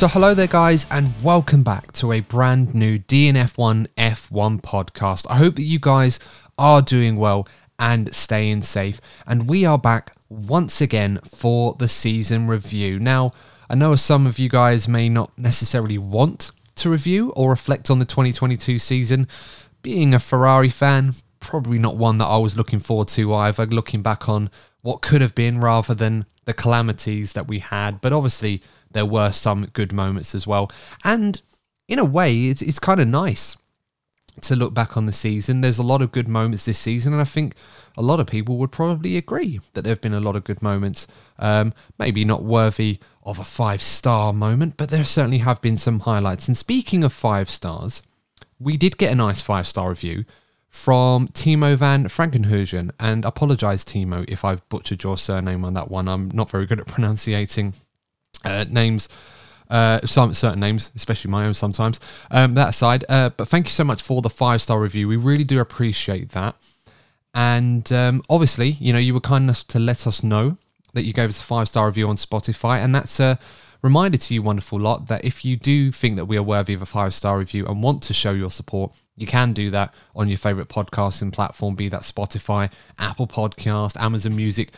So, hello there, guys, and welcome back to a brand new DNF1 F1 podcast. I hope that you guys are doing well and staying safe. And we are back once again for the season review. Now, I know some of you guys may not necessarily want to review or reflect on the 2022 season. Being a Ferrari fan, probably not one that I was looking forward to either, looking back on what could have been rather than the calamities that we had. But obviously, there were some good moments as well. And in a way, it's, it's kind of nice to look back on the season. There's a lot of good moments this season, and I think a lot of people would probably agree that there have been a lot of good moments. Um, maybe not worthy of a five star moment, but there certainly have been some highlights. And speaking of five stars, we did get a nice five star review from Timo van Frankenhuizen. And apologise, Timo, if I've butchered your surname on that one. I'm not very good at pronouncing uh, names. Uh, some certain names, especially my own sometimes. Um, that aside, uh, but thank you so much for the five star review. We really do appreciate that. And um, obviously, you know, you were kind enough to let us know that you gave us a five star review on Spotify, and that's a reminder to you, wonderful lot, that if you do think that we are worthy of a five star review and want to show your support, you can do that on your favorite podcasting platform, be that Spotify, Apple Podcast, Amazon Music,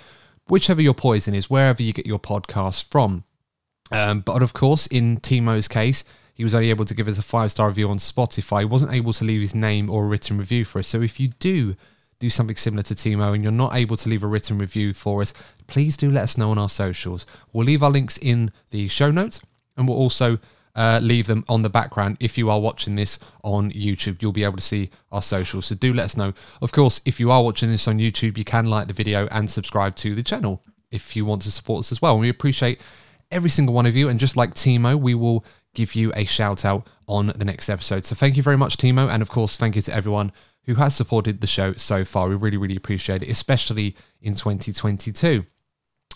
whichever your poison is, wherever you get your podcast from. Um, but of course, in Timo's case, he was only able to give us a five star review on Spotify. He wasn't able to leave his name or a written review for us. So if you do do something similar to Timo and you're not able to leave a written review for us, please do let us know on our socials. We'll leave our links in the show notes and we'll also uh, leave them on the background. If you are watching this on YouTube, you'll be able to see our socials. So do let us know. Of course, if you are watching this on YouTube, you can like the video and subscribe to the channel if you want to support us as well. And we appreciate every single one of you. And just like Timo, we will give you a shout out on the next episode. So thank you very much, Timo. And of course, thank you to everyone who has supported the show so far. We really, really appreciate it, especially in 2022.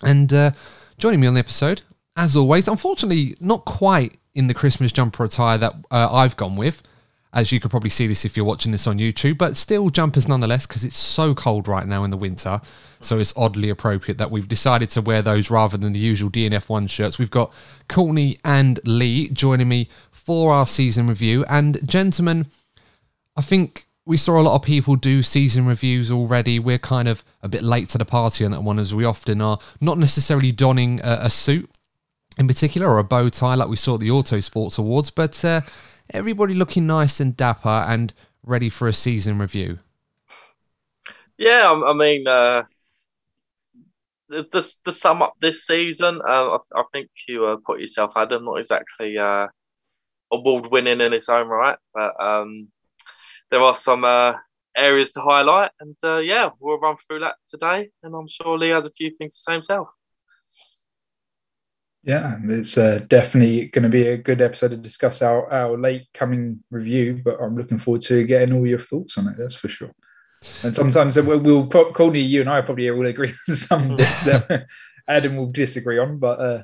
And uh, joining me on the episode, as always, unfortunately, not quite in the Christmas jumper attire that uh, I've gone with as you could probably see this if you're watching this on YouTube, but still jumpers nonetheless because it's so cold right now in the winter. So it's oddly appropriate that we've decided to wear those rather than the usual DNF1 shirts. We've got Courtney and Lee joining me for our season review. And gentlemen, I think we saw a lot of people do season reviews already. We're kind of a bit late to the party on that one, as we often are. Not necessarily donning a, a suit in particular or a bow tie like we saw at the Auto Sports Awards, but. Uh, everybody looking nice and dapper and ready for a season review. Yeah, I, mean, uh, the, the, sum up this season, uh, I, I, think you uh, put yourself, Adam, not exactly uh, award winning in its own right, but um, there are some uh, areas to highlight, and uh, yeah, we'll run through that today, and I'm sure Lee has a few things to say himself. Yeah, it's uh, definitely going to be a good episode to discuss our, our late coming review, but I'm looking forward to getting all your thoughts on it. That's for sure. And sometimes we'll, we'll Courtney, you and I probably will agree on some bits that Adam will disagree on, but uh,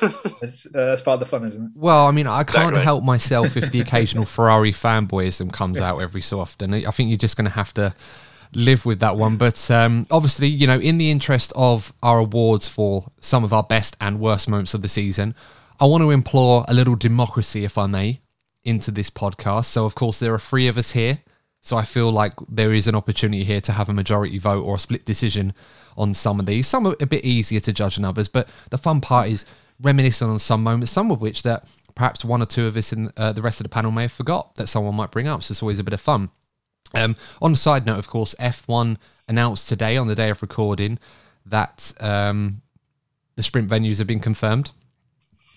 it's, uh, that's part of the fun, isn't it? Well, I mean, I can't exactly. help myself if the occasional Ferrari fanboyism comes out every so often. I think you're just going to have to live with that one. But um, obviously, you know, in the interest of our awards for some of our best and worst moments of the season, I want to implore a little democracy, if I may, into this podcast. So, of course, there are three of us here. So I feel like there is an opportunity here to have a majority vote or a split decision on some of these. Some are a bit easier to judge than others, but the fun part is reminiscing on some moments, some of which that perhaps one or two of us in uh, the rest of the panel may have forgot that someone might bring up. So it's always a bit of fun. Um, on a side note, of course, F1 announced today on the day of recording that um, the sprint venues have been confirmed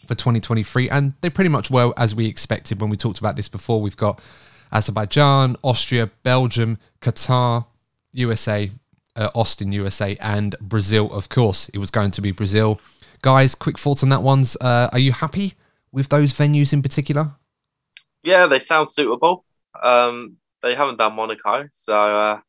for 2023, and they pretty much were as we expected when we talked about this before. We've got Azerbaijan, Austria, Belgium, Qatar, USA, uh, Austin, USA, and Brazil. Of course, it was going to be Brazil. Guys, quick thoughts on that ones. Uh, are you happy with those venues in particular? Yeah, they sound suitable. Um, they haven't done Monaco, so uh,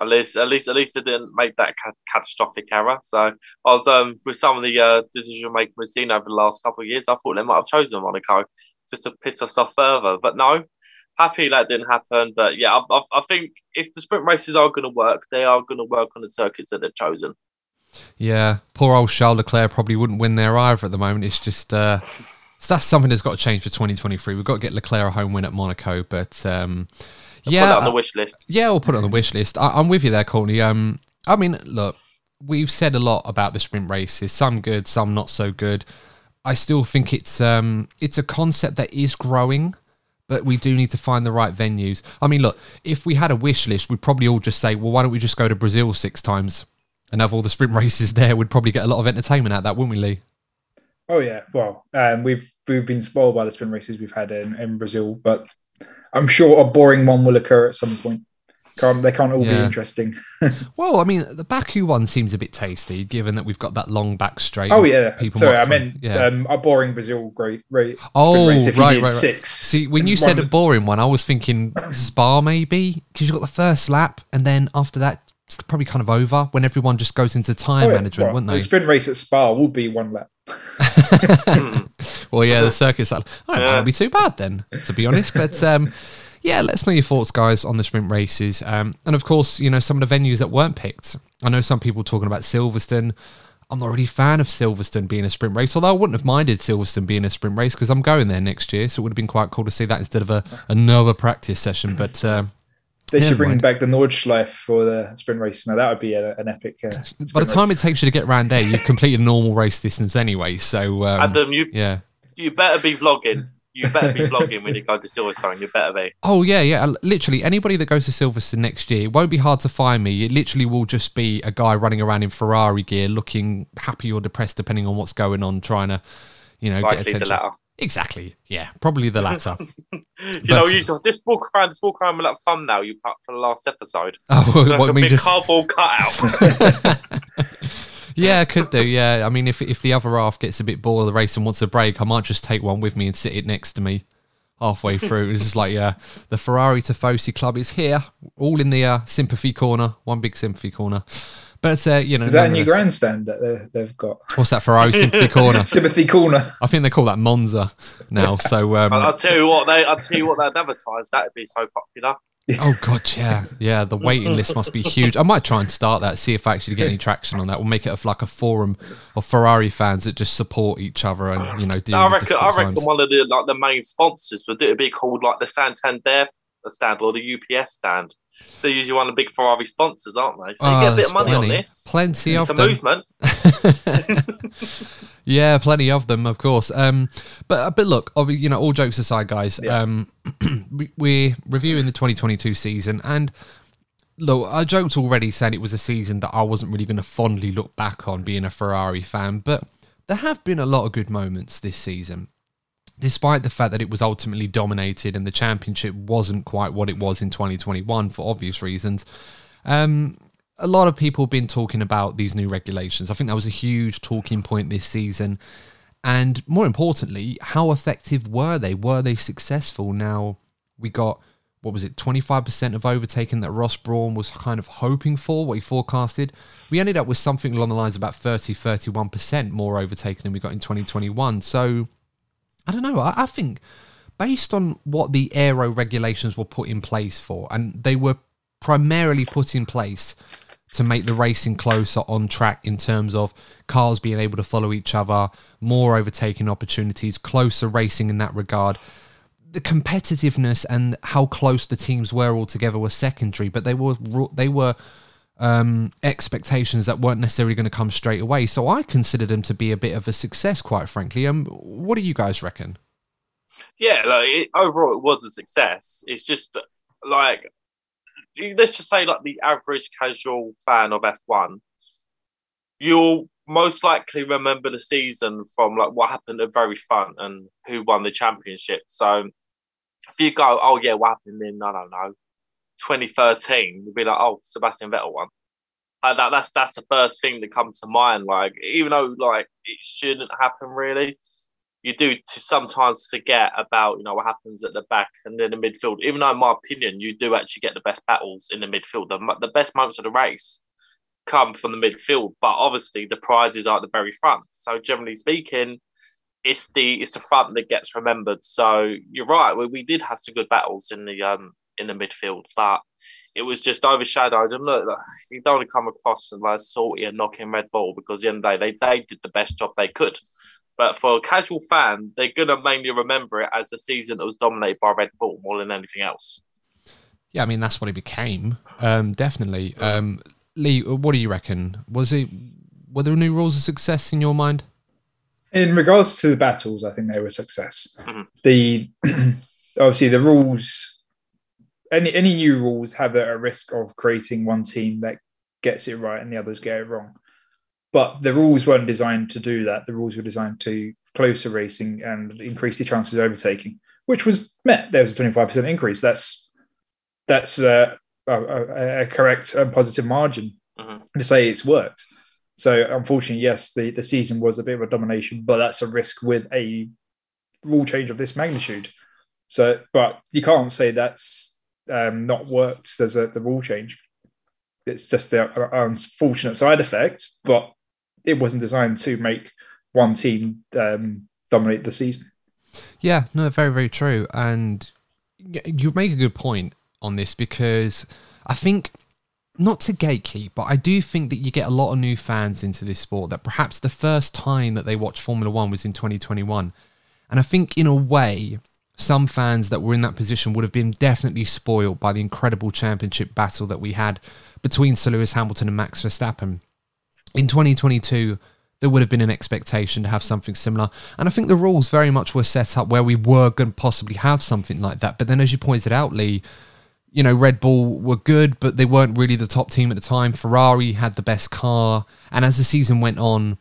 at least, at least, at least they didn't make that ca- catastrophic error. So I was um, with some of the uh, decision making we've seen over the last couple of years. I thought they might have chosen Monaco just to piss us off further, but no, happy that didn't happen. But yeah, I, I, I think if the sprint races are going to work, they are going to work on the circuits that they've chosen. Yeah, poor old Charles Leclerc probably wouldn't win there either at the moment. It's just uh, so that's something that's got to change for 2023. We've got to get Leclerc a home win at Monaco, but um, yeah, put it on the wish list. Yeah, we'll put it on the wish list. I, am with you there, Courtney. Um, I mean, look, we've said a lot about the sprint races. Some good, some not so good. I still think it's um, it's a concept that is growing but we do need to find the right venues. I mean, look, if we had a wish list, we'd probably all just say, well, why don't we just go to Brazil six times and have all the sprint races there? We'd probably get a lot of entertainment out that, wouldn't we, Lee? Oh yeah, well, um, we've we've been spoiled by the sprint races we've had in, in Brazil, but I'm sure a boring one will occur at some point. Can't, they can't all yeah. be interesting. well, I mean, the Baku one seems a bit tasty, given that we've got that long back straight. Oh yeah, people. Sorry, I meant yeah. um, a boring Brazil great, right? Oh race if right, right, right. Six. See, when you said a boring one, I was thinking Spa maybe because you got the first lap, and then after that, it's probably kind of over when everyone just goes into time oh, yeah. management, well, wouldn't they? The sprint race at Spa will be one lap. well, yeah, the circus. I don't think that'll be too bad then, to be honest. But um, yeah, let us know your thoughts, guys, on the sprint races. Um, and of course, you know, some of the venues that weren't picked. I know some people talking about Silverstone. I'm not really a fan of Silverstone being a sprint race, although I wouldn't have minded Silverstone being a sprint race because I'm going there next year. So it would have been quite cool to see that instead of a, another practice session. But uh, they should bring mind. back the Nordschleife for the sprint race. Now that would be a, an epic. Uh, By the time race. it takes you to get around there, you've completed a normal race distance anyway. So um, Adam, you yeah, you better be vlogging you better be vlogging when you go to Silverstone. You better be. Oh yeah, yeah. Literally, anybody that goes to Silverstone next year, it won't be hard to find me. It literally will just be a guy running around in Ferrari gear, looking happy or depressed, depending on what's going on, trying to, you know, Likely get attention. The latter. Exactly. Yeah, probably the latter. you but, know, you this walk around, this walk around with that thumbnail you put for the last episode. Oh, like what, a big just... cardboard cutout. Yeah, could do. Yeah, I mean, if if the other half gets a bit bored of the race and wants a break, I might just take one with me and sit it next to me halfway through. it's just like, yeah, the Ferrari Tifosi Club is here, all in the uh, sympathy corner, one big sympathy corner. But uh, you know, is that a new grandstand that they've got? What's that Ferrari sympathy corner? sympathy corner. I think they call that Monza now. So um, I'll tell you what they, I'll tell you what they'd advertise. That'd be so popular. Oh god, yeah, yeah. The waiting list must be huge. I might try and start that, see if I actually get any traction on that. We'll make it a, like a forum of Ferrari fans that just support each other and you know. I reckon. I reckon times. one of the like the main sponsors would it be called like the Santander stand or the UPS stand. So usually one of the big Ferrari sponsors, aren't they? So you oh, get a oh, bit of money plenty, on this. Plenty of a them. movement. yeah, plenty of them, of course. Um, but but look, you know, all jokes aside, guys. Yeah. Um, we're reviewing the 2022 season, and look, I joked already saying it was a season that I wasn't really going to fondly look back on being a Ferrari fan, but there have been a lot of good moments this season. Despite the fact that it was ultimately dominated and the championship wasn't quite what it was in 2021 for obvious reasons, um, a lot of people have been talking about these new regulations. I think that was a huge talking point this season. And more importantly, how effective were they? Were they successful? Now, we got, what was it, 25% of overtaking that Ross Brawn was kind of hoping for, what he forecasted. We ended up with something along the lines of about 30, 31% more overtaken than we got in 2021. So, I don't know. I, I think based on what the aero regulations were put in place for, and they were primarily put in place to make the racing closer on track in terms of cars being able to follow each other, more overtaking opportunities, closer racing in that regard. The competitiveness and how close the teams were all together was secondary, but they were they were um, expectations that weren't necessarily going to come straight away. So I consider them to be a bit of a success, quite frankly. Um, what do you guys reckon? Yeah, like it, overall, it was a success. It's just like let's just say like the average casual fan of F1, you'll most likely remember the season from like what happened at very front and who won the championship. So if you go, oh yeah, what happened in I don't know, 2013, you'll be like, oh, Sebastian Vettel won. Like that, that's that's the first thing that comes to mind. Like even though like it shouldn't happen really, you do to sometimes forget about you know what happens at the back and then the midfield. Even though, in my opinion, you do actually get the best battles in the midfield. The, the best moments of the race come from the midfield, but obviously the prizes are at the very front. So generally speaking, it's the it's the front that gets remembered. So you're right. We, we did have some good battles in the um in the midfield, but it was just overshadowed. And look, you don't want to come across as like salty and knocking Red Bull because the end of the day, they, they did the best job they could. But for a casual fan, they're going to mainly remember it as the season that was dominated by Red Bull more than anything else. Yeah, I mean, that's what he became. Um, definitely. Um, Lee, what do you reckon? Was it, were there new rules of success in your mind? In regards to the battles, I think they were a success. Mm-hmm. The obviously the rules, any any new rules have a, a risk of creating one team that gets it right and the others get it wrong. But the rules weren't designed to do that. The rules were designed to closer racing and increase the chances of overtaking, which was met. There was a 25% increase. That's that's uh, a, a, correct and positive margin mm-hmm. to say it's worked. So unfortunately, yes, the, the season was a bit of a domination, but that's a risk with a rule change of this magnitude. So, but you can't say that's um, not worked as a the rule change. It's just the unfortunate side effect, but it wasn't designed to make one team um, dominate the season. Yeah, no, very, very true. And you make a good point on this because I think not to gatekeep, but I do think that you get a lot of new fans into this sport that perhaps the first time that they watched Formula One was in 2021. And I think in a way, some fans that were in that position would have been definitely spoiled by the incredible championship battle that we had between Sir Lewis Hamilton and Max Verstappen in 2022 there would have been an expectation to have something similar. And I think the rules very much were set up where we were going to possibly have something like that. But then, as you pointed out, Lee, you know, Red Bull were good, but they weren't really the top team at the time. Ferrari had the best car. And as the season went on,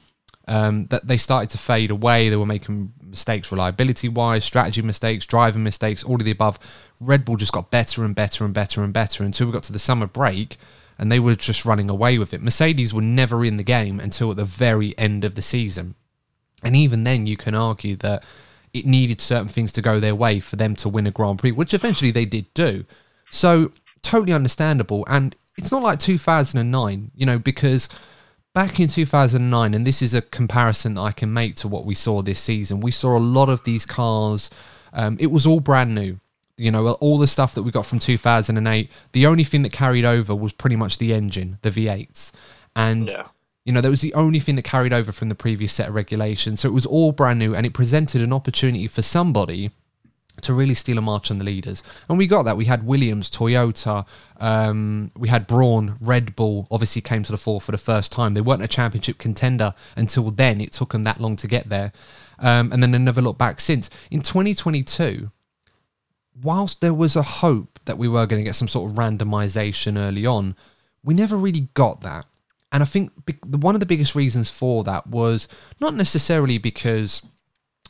um, that they started to fade away. They were making mistakes reliability wise, strategy mistakes, driving mistakes, all of the above. Red Bull just got better and better and better and better until we got to the summer break and they were just running away with it. Mercedes were never in the game until at the very end of the season. And even then, you can argue that it needed certain things to go their way for them to win a Grand Prix, which eventually they did do. So, totally understandable. And it's not like 2009, you know, because back in 2009, and this is a comparison I can make to what we saw this season, we saw a lot of these cars. Um, it was all brand new you know, all the stuff that we got from 2008, the only thing that carried over was pretty much the engine, the V8s. And, yeah. you know, that was the only thing that carried over from the previous set of regulations. So it was all brand new and it presented an opportunity for somebody to really steal a march on the leaders. And we got that. We had Williams, Toyota, um, we had Brawn, Red Bull obviously came to the fore for the first time. They weren't a championship contender until then. It took them that long to get there. Um, and then they never looked back since. In 2022, whilst there was a hope that we were going to get some sort of randomization early on, we never really got that. And I think one of the biggest reasons for that was not necessarily because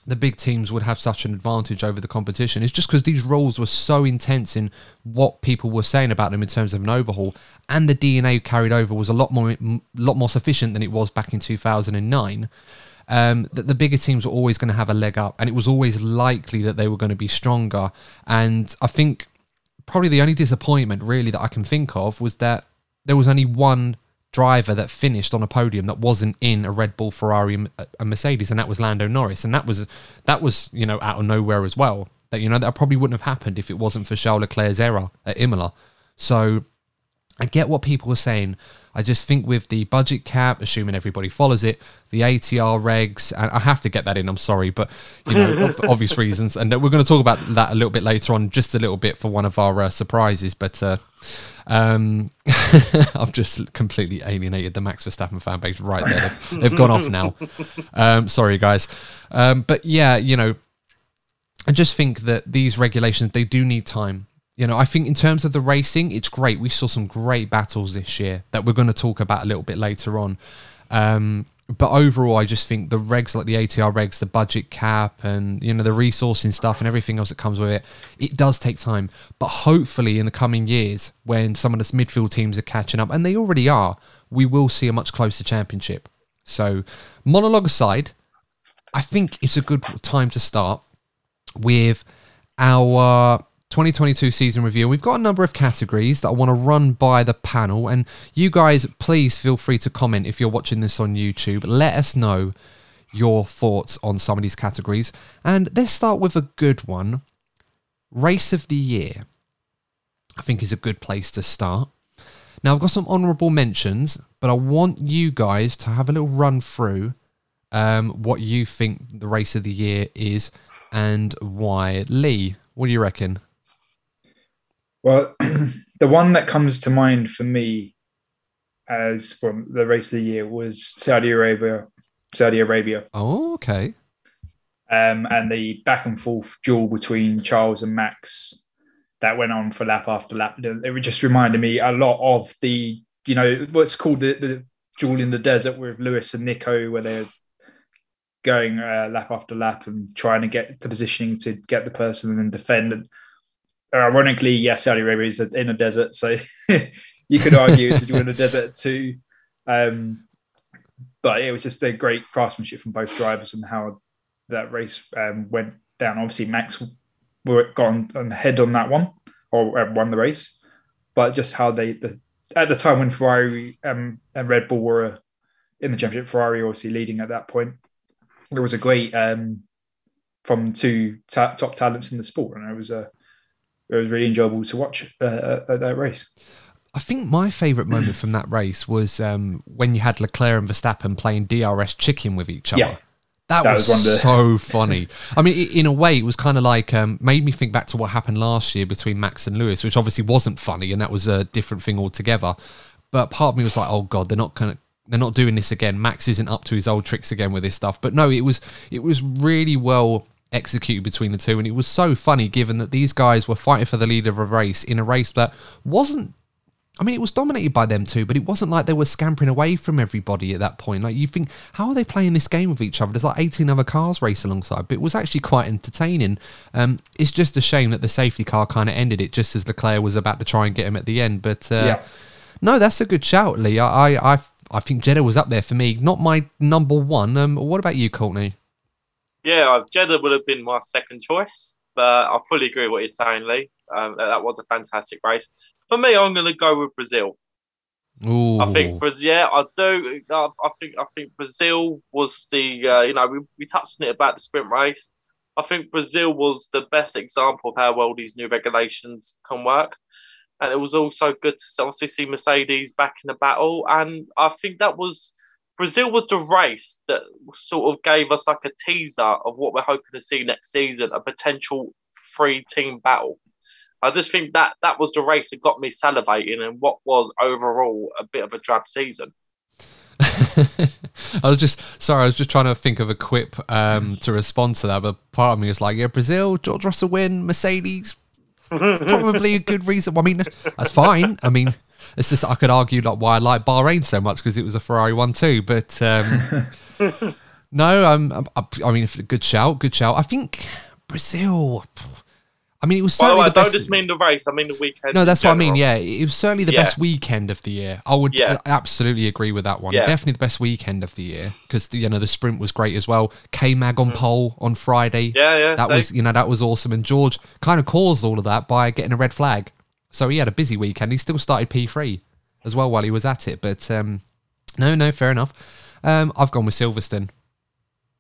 the big teams would have such an advantage over the competition. It's just because these rules were so intense in what people were saying about them in terms of an overhaul, and the DNA carried over was a lot more, lot more sufficient than it was back in 2009 um, that the bigger teams were always going to have a leg up, and it was always likely that they were going to be stronger. And I think probably the only disappointment really that I can think of was that there was only one driver that finished on a podium that wasn't in a Red Bull, Ferrari, and Mercedes, and that was Lando Norris, and that was that was you know out of nowhere as well. That you know that probably wouldn't have happened if it wasn't for Charles Leclerc's error at Imola. So I get what people are saying. I just think with the budget cap, assuming everybody follows it, the ATR regs, and I have to get that in. I'm sorry, but you know, for obvious reasons, and we're going to talk about that a little bit later on, just a little bit for one of our uh, surprises. But uh, um, I've just completely alienated the Max Verstappen fan base right there. They've, they've gone off now. Um, sorry, guys, um, but yeah, you know, I just think that these regulations they do need time you know, I think in terms of the racing, it's great. We saw some great battles this year that we're going to talk about a little bit later on. Um, but overall, I just think the regs, like the ATR regs, the budget cap, and you know the resourcing stuff and everything else that comes with it, it does take time. But hopefully, in the coming years, when some of the midfield teams are catching up, and they already are, we will see a much closer championship. So, monologue aside, I think it's a good time to start with our 2022 season review. We've got a number of categories that I want to run by the panel, and you guys, please feel free to comment if you're watching this on YouTube. Let us know your thoughts on some of these categories. And let's start with a good one Race of the Year. I think is a good place to start. Now, I've got some honourable mentions, but I want you guys to have a little run through um, what you think the race of the year is and why. Lee, what do you reckon? Well, the one that comes to mind for me as well, the race of the year was Saudi Arabia. Saudi Arabia. Oh, okay. Um, and the back and forth duel between Charles and Max that went on for lap after lap. It just reminded me a lot of the, you know, what's called the, the duel in the desert with Lewis and Nico, where they're going uh, lap after lap and trying to get the positioning to get the person and then defend. And ironically, yes, Saudi Arabia is in a desert, so you could argue it's in a desert too. Um, but it was just a great craftsmanship from both drivers and how that race um, went down. Obviously, Max were gone ahead on that one or uh, won the race, but just how they the, at the time when Ferrari um, and Red Bull were in the championship, Ferrari obviously leading at that point. It was a great um, from two ta- top talents in the sport, and it was a it was really enjoyable to watch uh, uh, at that race. I think my favourite moment from that race was um, when you had Leclerc and Verstappen playing DRS chicken with each other. Yeah. That, that was, was the... so funny. I mean, in a way, it was kind of like um, made me think back to what happened last year between Max and Lewis, which obviously wasn't funny, and that was a different thing altogether. But part of me was like, "Oh God, they're not going they're not doing this again. Max isn't up to his old tricks again with this stuff." But no, it was it was really well executed between the two. And it was so funny given that these guys were fighting for the lead of a race in a race that wasn't. I mean, it was dominated by them two, but it wasn't like they were scampering away from everybody at that point. Like, you think, how are they playing this game with each other? There's like 18 other cars race alongside, but it was actually quite entertaining. Um, it's just a shame that the safety car kind of ended it just as Leclerc was about to try and get him at the end. But uh, yeah. no, that's a good shout, Lee. I, I, I think Jeddah was up there for me. Not my number one. Um, what about you, Courtney? Yeah, Jeddah would have been my second choice, but I fully agree with what you're saying, Lee. Um, that was a fantastic race. For me, I'm going to go with Brazil. Ooh. I think Brazil. Yeah, I do. I, I, think. I think Brazil was the. Uh, you know, we, we touched on it about the sprint race. I think Brazil was the best example of how well these new regulations can work, and it was also good to obviously see Mercedes back in the battle. And I think that was Brazil was the race that sort of gave us like a teaser of what we're hoping to see next season, a potential three team battle. I just think that that was the race that got me salivating and what was overall a bit of a drab season. I was just sorry. I was just trying to think of a quip um, to respond to that, but part of me was like, "Yeah, Brazil, George Russell win, Mercedes, probably a good reason." Well, I mean, that's fine. I mean, it's just I could argue like why I like Bahrain so much because it was a Ferrari one too. But um, no, um, I, I mean, good shout, good shout. I think Brazil. I mean, it was certainly well, the I best. don't just mean the race. I mean the weekend. No, that's what I mean. Yeah, it was certainly the Yeah. best weekend of the year. I would Yeah. absolutely agree with that one. Yeah. Definitely the best weekend of the year because you know the sprint was great as well. K Mag on pole on Friday. Mm. Yeah, yeah. that same. was you know that was awesome. And George kind of caused all of that by getting a red flag. So he had a busy weekend. He still started P three as well while he was at it. But um, no, no, fair enough. Um, I've gone with Silverstone.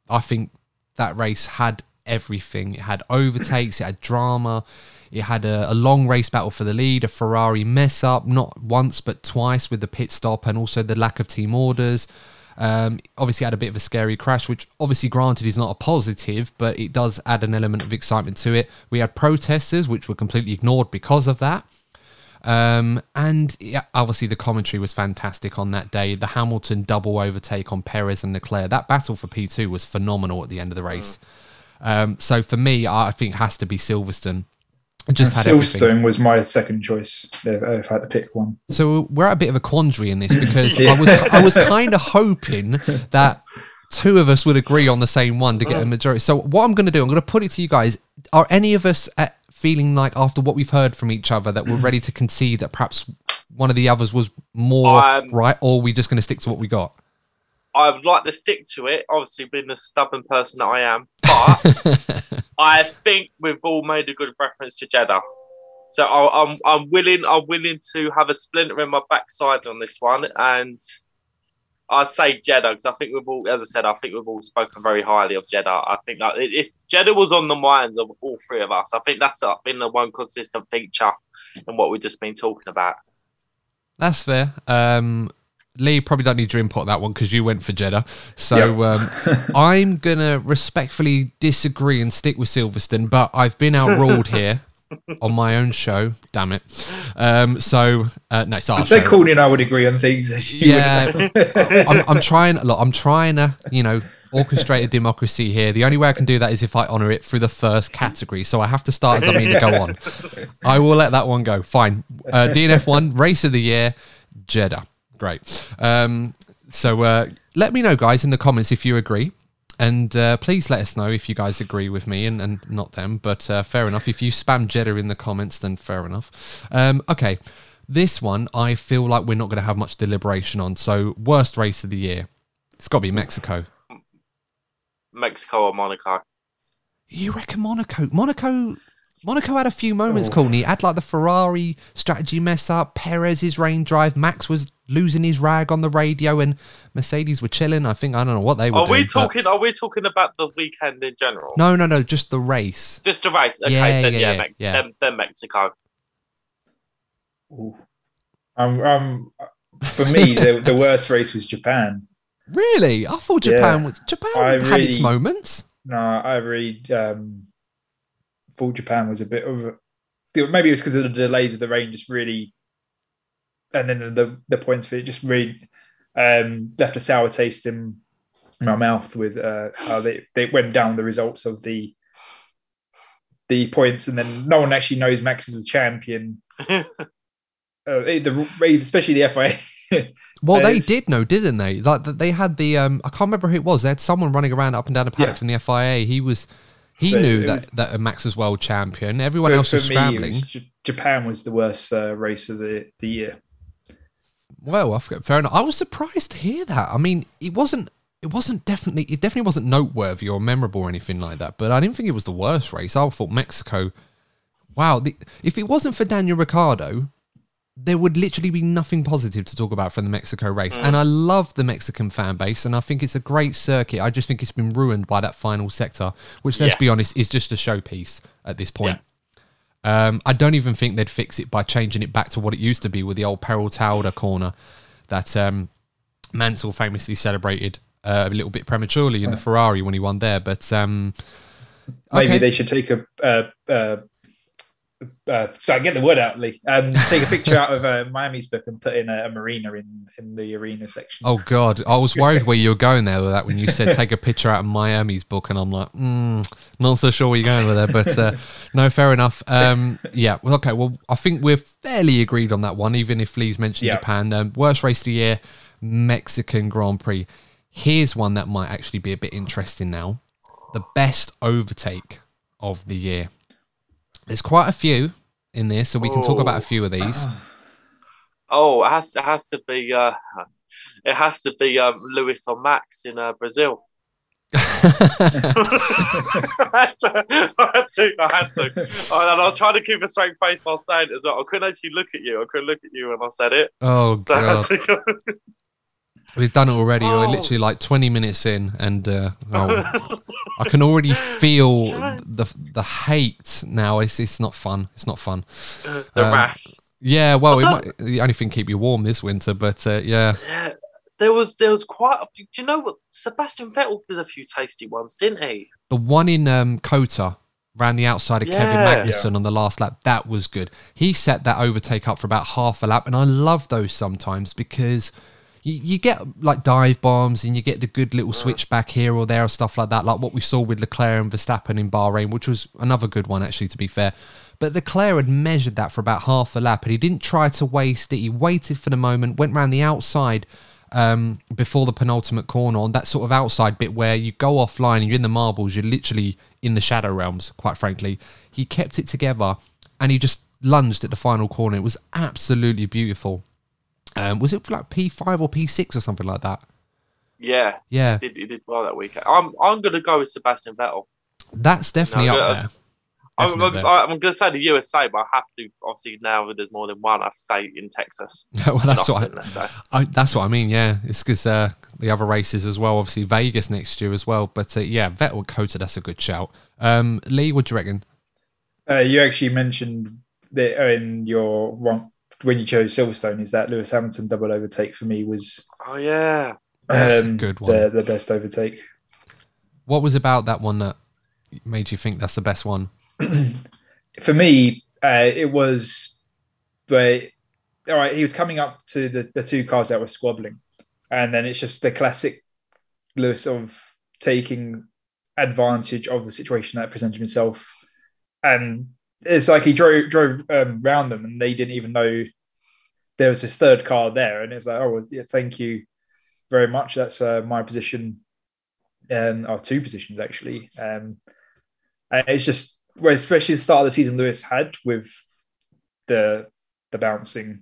I think that race had everything. It had overtakes, it had drama, it had a, a, long race battle for the lead, a Ferrari mess up, not once but twice with the pit stop, and also the lack of team orders. Um, obviously, had a bit of a scary crash, which obviously, granted, is not a positive, but it does add an element of excitement to it. We had protesters, which were completely ignored because of that. Um, and yeah, obviously, the commentary was fantastic on that day. The Hamilton double overtake on Perez and Leclerc. That battle for P2 was phenomenal at the end of the race. Um, so for me, I think has to be Silverstone. Just had Silverstone everything. was my second choice if I had to pick one. So we're at a bit of a quandary in this because yeah. I was I was kind of hoping that two of us would agree on the same one to get a majority. So what I'm going to do, I'm going to put it to you guys. Are any of us at, feeling like after what we've heard from each other that we're ready to concede that perhaps one of the others was more um, right, or are we just going to stick to what we got? I would like to stick to it. Obviously, being the stubborn person that I am, but I think we've all made a good reference to Jeddah. So I'm I'm willing I'm willing to have a splinter in my backside on this one, and I'd say Jeddah because I think we've all, as I said, I think we've all spoken very highly of Jeddah. I think that it's Jeddah was on the minds of all three of us. I think that's been the one consistent feature in what we've just been talking about. That's fair. Um, Lee probably don't need to input that one because you went for Jeddah. So yep. um, I'm gonna respectfully disagree and stick with Silverstone, but I've been outruled here on my own show. Damn it. Um, so uh, no, it's so Courtney and I would agree on things. yeah, I'm, I'm, trying. Look, I'm trying to, you know, orchestrate a democracy here. The only way I can do that is if I honour it through the first category. So I have to start as I mean to go on. I will let that one go. Fine. Uh, DNF one race of the year, Jeddah. Great. Um, so uh, let me know, guys, in the comments if you agree. And uh, please let us know if you guys agree with me and, and not them. But uh, fair enough. If you spam Jeddah in the comments, then fair enough. Um, okay. This one, I feel like we're not going to have much deliberation on. So, worst race of the year. It's got to be Mexico. Mexico or Monaco. You reckon Monaco? Monaco Monaco had a few moments, oh. Courtney. Had like the Ferrari strategy mess up, Perez's rain drive, Max was losing his rag on the radio, and Mercedes were chilling. I think I don't know what they were. Are doing, we talking? But... Are we talking about the weekend in general? No, no, no. Just the race. Just the race. Okay, yeah, then yeah, yeah, Mex- yeah. Then, then Mexico. Um, um, for me, the, the worst race was Japan. Really, I thought Japan was Japan I had really, its moments. No, I really um, thought Japan was a bit of a, maybe it was because of the delays of the rain, just really and then the the points for it just really um, left a sour taste in my mouth with uh, how they, they went down the results of the the points, and then no one actually knows Max is the champion. uh, the especially the FIA. well, they did know, didn't they? Like they had the um, I can't remember who it was. They had someone running around up and down the paddock yeah. from the FIA. He was he but knew that was, that Max was world champion. Everyone else was scrambling. Was, Japan was the worst uh, race of the the year. Well, I forget, fair enough. I was surprised to hear that. I mean, it wasn't. It wasn't definitely. It definitely wasn't noteworthy or memorable or anything like that. But I didn't think it was the worst race. I thought Mexico. Wow, the, if it wasn't for Daniel Ricciardo, there would literally be nothing positive to talk about from the Mexico race. Mm. And I love the Mexican fan base, and I think it's a great circuit. I just think it's been ruined by that final sector, which, let's yes. be honest, is just a showpiece at this point. Yeah. Um, I don't even think they'd fix it by changing it back to what it used to be with the old Peralta corner that um, Mansell famously celebrated uh, a little bit prematurely in the Ferrari when he won there. But um, maybe they should take a, uh, uh, uh, so I get the word out, Lee. Um, take a picture out of uh, Miami's book and put in a, a, marina in, in the arena section. Oh God, I was worried where you were going there with that when you said take a picture out of Miami's book, and I'm like, mm, not so sure where you're going with there. But uh, no, fair enough. Um, yeah, well, okay. Well, I think we're fairly agreed on that one, even if Lee's mentioned yeah. Japan. Um, worst race of the year, Mexican Grand Prix. Here's one that might actually be a bit interesting now. The best overtake of the year. There's quite a few in there, so we can talk about a oh. few of these. Oh, it has to, it has to be uh, it has to be um, Lewis or Max in uh, Brazil. I had to, I had to, I had to. Oh, and I was trying to keep a straight face while saying it as well. I couldn't actually look at you. I couldn't look at you when I said it. Oh so god. We've done it already. Oh. We're literally like 20 minutes in, and uh, oh, I can already feel the the hate now. It's it's not fun. It's not fun. Uh, the Um, wrath. Yeah, well, it might, the only thing keep you warm this winter, but uh, yeah, Yeah, there was there was quite. A, do you know what? Sebastian Vettel did a few tasty ones, didn't he? the one in um, Cota ran the outside of Kevin Yeah. Magnussen on the last lap. That was good. He set that overtake up for about half a lap, and I love those sometimes because you, you get like dive bombs and you get the good little switch back here or there or stuff like that, like what we saw with Leclerc and Verstappen in Bahrain, which was another good one actually, to be fair. But Leclerc had measured that for about half a lap, and he didn't try to waste it. He waited for the moment, went round the outside um, before the penultimate corner on that sort of outside bit where you go offline and you're in the marbles, you're literally in the shadow realms, quite frankly. He kept it together and he just lunged at the final corner. It was absolutely beautiful. Um, was it like P5 or P6 or something like that? Yeah, Yeah, he did, he did well that weekend. I'm I'm gonna go with Sebastian Vettel. that's definitely No, up there. I'm, I'm. I'm gonna say the USA, but I have to obviously now that there's more than one. I have to say in Texas. well, that's in what Austin, let's say. I, I, that's what I mean. Yeah, it's because uh, the other races as well. Obviously Vegas next year as well. But uh, yeah, Vettel Cota, that's a good shout. Um, Lee, what do you reckon? Uh, you actually mentioned that in your one when you chose Silverstone, is that Lewis Hamilton double overtake for me was Oh yeah, That's a um, good one. The, the best overtake. What was about that one that made you think that's the best one? for me, uh, it was, but all right, he was coming up to the, the two cars that were squabbling, and then it's just the classic Lewis of taking advantage of the situation that presented himself, and it's like he drove drove um, around them, and they didn't even know there was this third car there, and it's like, oh, well, yeah, thank you very much. That's uh, my position, um, or two positions actually. Um, and it's just well, especially the start of the season Lewis had with the the bouncing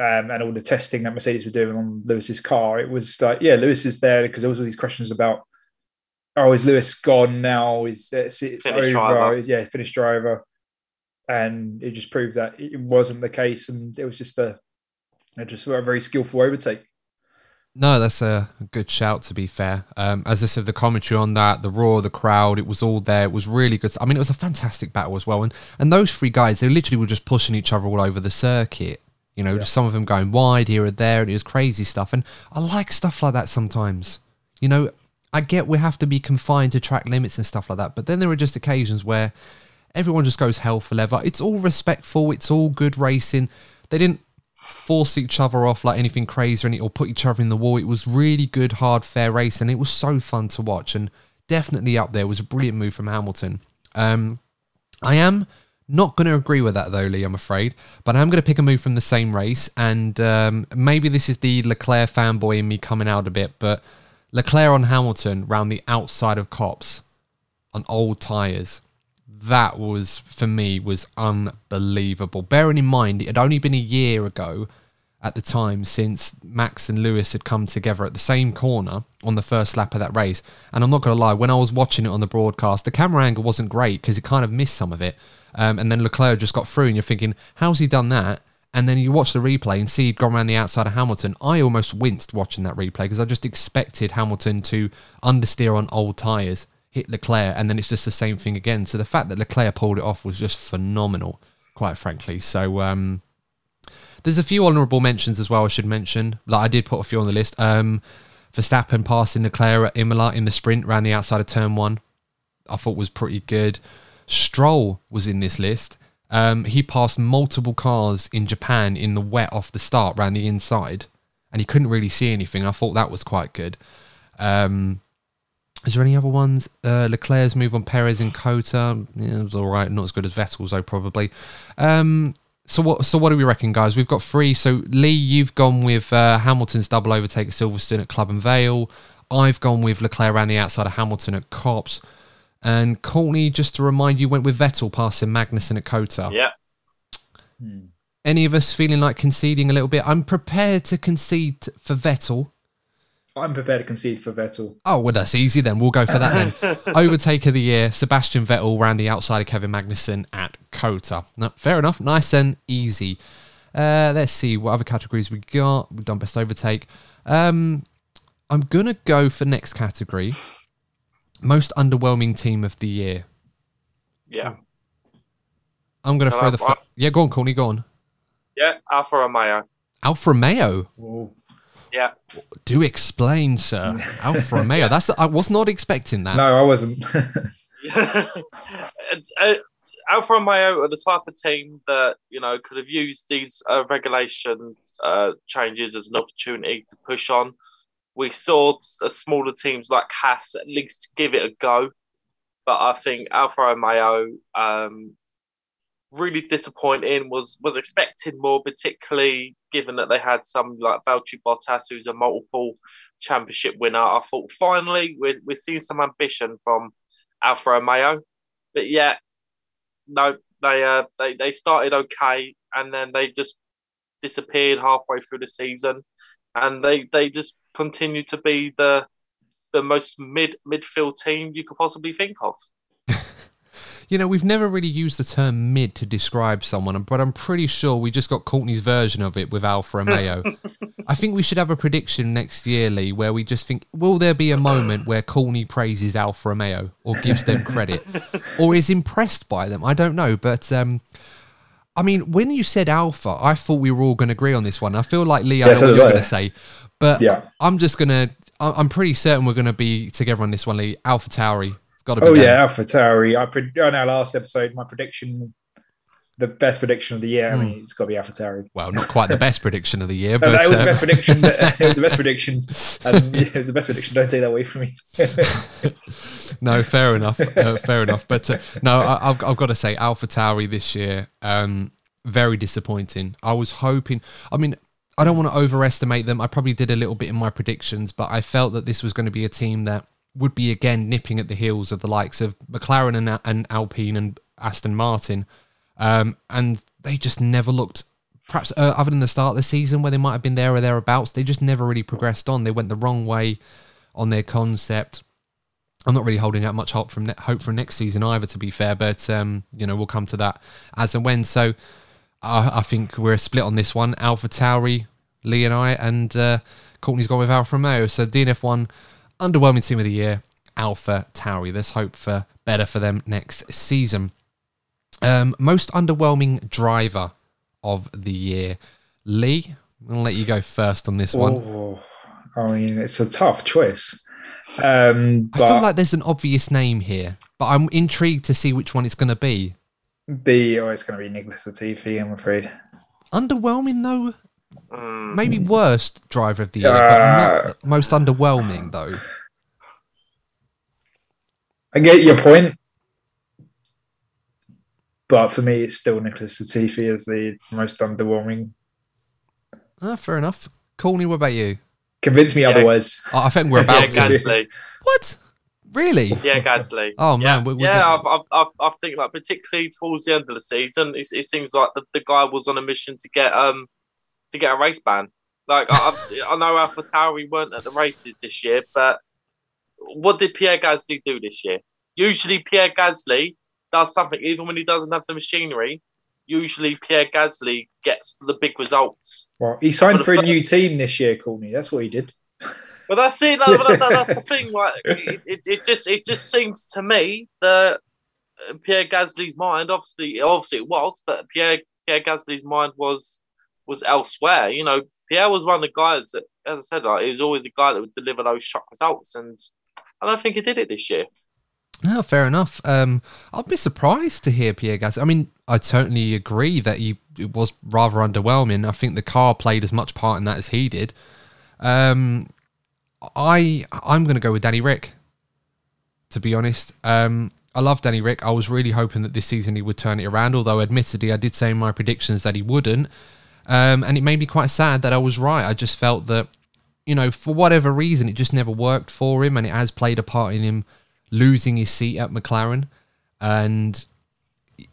um, and all the testing that Mercedes were doing on Lewis's car. It was like, yeah, Lewis is there because there was all these questions about, oh, is Lewis gone now? Is it's, it's over? driver. Yeah, finished driver, and it just proved that it wasn't the case, and it was just a, just a very skillful overtake. No, that's a good shout. To be fair, um, as I said, the commentary on that, the roar, the crowd, it was all there. It was really good. I mean, it was a fantastic battle as well. And and those three guys, they literally were just pushing each other all over the circuit. You know, just some of them going wide here and there, and it was crazy stuff. And I like stuff like that sometimes. You know, I get we have to be confined to track limits and stuff like that, but then there are just occasions where everyone just goes hell for leather. It's all respectful. It's all good racing. They didn't force each other off like anything crazy or, any, or put each other in the wall. It was really good, hard, fair race, and it was so fun to watch. And definitely up there was a brilliant move from Hamilton. Um, I am not going to agree with that though, Lee. I'm afraid, but I'm going to pick a move from the same race, and um, maybe this is the Leclerc fanboy in me coming out a bit, but Leclerc on Hamilton round the outside of Copse on old tyres that was for me was unbelievable. Bearing in mind it had only been a year ago at the time since Max and Lewis had come together at the same corner on the first lap of that race. And I'm not going to lie, when I was watching it on the broadcast, the camera angle wasn't great because it kind of missed some of it. Um, and then Leclerc just got through, and you're thinking, how's he done that? And then you watch the replay and see he'd gone around the outside of Hamilton. I almost winced watching that replay because I just expected Hamilton to understeer on old tyres, hit Leclerc, and then it's just the same thing again. So the fact that Leclerc pulled it off was just phenomenal, quite frankly. So um, there's a few honourable mentions as well. I should mention. Like I did put a few on the list. Um, Verstappen passing Leclerc at Imola in the sprint around the outside of turn one. I thought was pretty good. Stroll was in this list. Um, he passed multiple cars in Japan in the wet off the start around the inside, and he couldn't really see anything. I thought that was quite good. Um, is there any other ones? Uh, Leclerc's move on Perez and Cota. Yeah, it was all right. Not as good as Vettel's though, probably. Um, so what? So what do we reckon, guys? We've got three. So Lee, you've gone with uh, Hamilton's double overtake at Silverstone at Club and Vale. I've gone with Leclerc around the outside of Hamilton at Copse. And Courtney, just to remind you, went with Vettel passing Magnussen at Cota. Yeah. Any of us feeling like conceding a little bit? I'm prepared to concede for Vettel. I'm prepared to concede for Vettel. Oh, well, that's easy then. We'll go for that then. Overtake of the year, Sebastian Vettel ran the outside of Kevin Magnussen at Cota. No, fair enough. Nice and easy. Uh, let's see what other categories we got. We've done best overtake. Um, I'm going to go for next category. Most underwhelming team of the year. Yeah. I'm going to throw I- the. Fir- yeah, go on, Courtney. Go on. Yeah, Alfa Romeo. Alfa Romeo. Yeah. Do explain, sir. Alfa Romeo. That's. I was not expecting that. no, I wasn't. Uh, Alfa Romeo are the type of team that you know could have used these uh, regulation uh, changes as an opportunity to push on. We saw uh, smaller teams like Haas at least give it a go, but I think Alfa Romeo um, really disappointing. Was was expecting more, particularly given that they had some like Valtteri Bottas, who's a multiple championship winner. I thought finally we're we're seeing some ambition from Alfa Romeo, but yeah, no, they uh they, they started okay and then they just disappeared halfway through the season, and they they just continue to be the the most mid midfield team you could possibly think of. You know, we've never really used the term mid to describe someone, but I'm pretty sure we just got Courtney's version of it with Alfa Romeo. I think we should have a prediction next year, Lee, where we just think, will there be a moment where Courtney praises Alfa Romeo or gives them credit or is impressed by them? I don't know. But, um, I mean, when you said Alpha, I thought we were all going to agree on this one. I feel like, Lee, I Yeah, know so what you're going to say, but Yeah. I'm just going to, I'm pretty certain we're going to be together on this one, Lee. Alpha Tauri. It's got to be oh yeah, Alpha Tauri. I pred- on our last episode, my prediction, the best prediction of the year. I Hmm. mean, it's got to be Alpha Tauri. Well, not quite the best prediction of the year, No, but that was the um, best prediction. it was the best prediction. It was the best prediction. Don't take that away from me. no, fair enough, uh, fair enough. But uh, no, I, I've, I've got to say, Alpha Tauri this year, um, very disappointing. I was hoping. I mean, I don't want to overestimate them. I probably did a little bit in my predictions, but I felt that this was going to be a team that would be again nipping at the heels of the likes of McLaren and, and Alpine and Aston Martin, um, and they just never looked. Perhaps uh, other than the start of the season where they might have been there or thereabouts, they just never really progressed on. They went the wrong way on their concept. I'm not really holding out much hope from ne- hope for next season either, to be fair. But um, you know, we'll come to that as and when. So I, I think we're a split on this one. Alpha Tauri, Lee and I, and uh, Courtney's gone with Alfa Romeo. So DNF one, underwhelming team of the year, Alpha Tauri. Let's hope for better for them next season. Um, most underwhelming driver of the year, Lee. I'm gonna let you go first on this one. Oh, I mean, it's a tough choice. Um, I feel like there's an obvious name here, but I'm intrigued to see which one it's going to be. the oh, it's going to be Nicholas Latifi. I'm afraid. Underwhelming though, Mm, maybe worst driver of the year, Uh, but not most underwhelming though. I get your point, but for me, it's still Nicholas Latifi as the most underwhelming. Ah, fair enough. Courtney, what about you? Convince me Yeah. otherwise. Oh, I think we're yeah, about to. Gasly. What? Really? Yeah, Gasly. Oh yeah, man, we, we yeah. got- I, I, I, I think like particularly towards the end of the season, it, it seems like the, the guy was on a mission to get um to get a race ban. Like I, I, know Alpha Tauri weren't at the races this year, but what did Pierre Gasly do this year? Usually, Pierre Gasly does something even when he doesn't have the machinery. Usually, Pierre Gasly gets the big results. Well, he signed For for a new team this year, Courtney. That's what he did. Well, that's it. That, that, that- that's the thing. Like it, it, it just it just seems to me that uh, Pierre Gasly's mind, obviously, obviously it was, but Pierre Pierre Gasly's mind was was elsewhere. You know, Pierre was one of the guys that, as I said, like, he was always a guy that would deliver those shock results, and I don't think he did it this year. No, fair enough. Um, I'd be surprised to hear Pierre Gasly. I mean, I totally agree that he it was rather underwhelming. I think the car played as much part in that as he did. Um, I I'm going to go with Danny Rick. To be honest, um, I love Danny Rick. I was really hoping that this season he would turn it around. Although, admittedly, I did say in my predictions that he wouldn't, um, and it made me quite sad that I was right. I just felt that, you know, for whatever reason, it just never worked for him, and it has played a part in him losing his seat at McLaren. And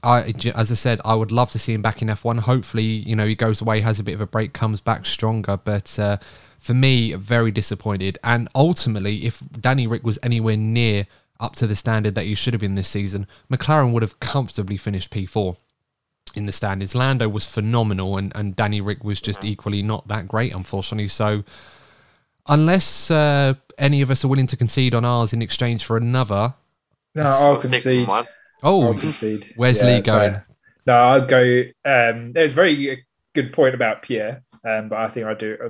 I, as I said, I would love to see him back in F1. Hopefully, you know, he goes away, has a bit of a break, comes back stronger. But uh, for me, very disappointed. And ultimately, if Danny Rick was anywhere near up to the standard that he should have been this season, McLaren would have comfortably finished P4 in the standings. Lando was phenomenal, and, and Danny Rick was just equally not that great, unfortunately. So unless uh, any of us are willing to concede on ours in exchange for another. No, Let's- I'll let's stick with concede. mine. Oh, I'll concede. where's Lee going? but- No, I'll go. Um, there's a very good point about Pierre, um, but I think I do. Uh,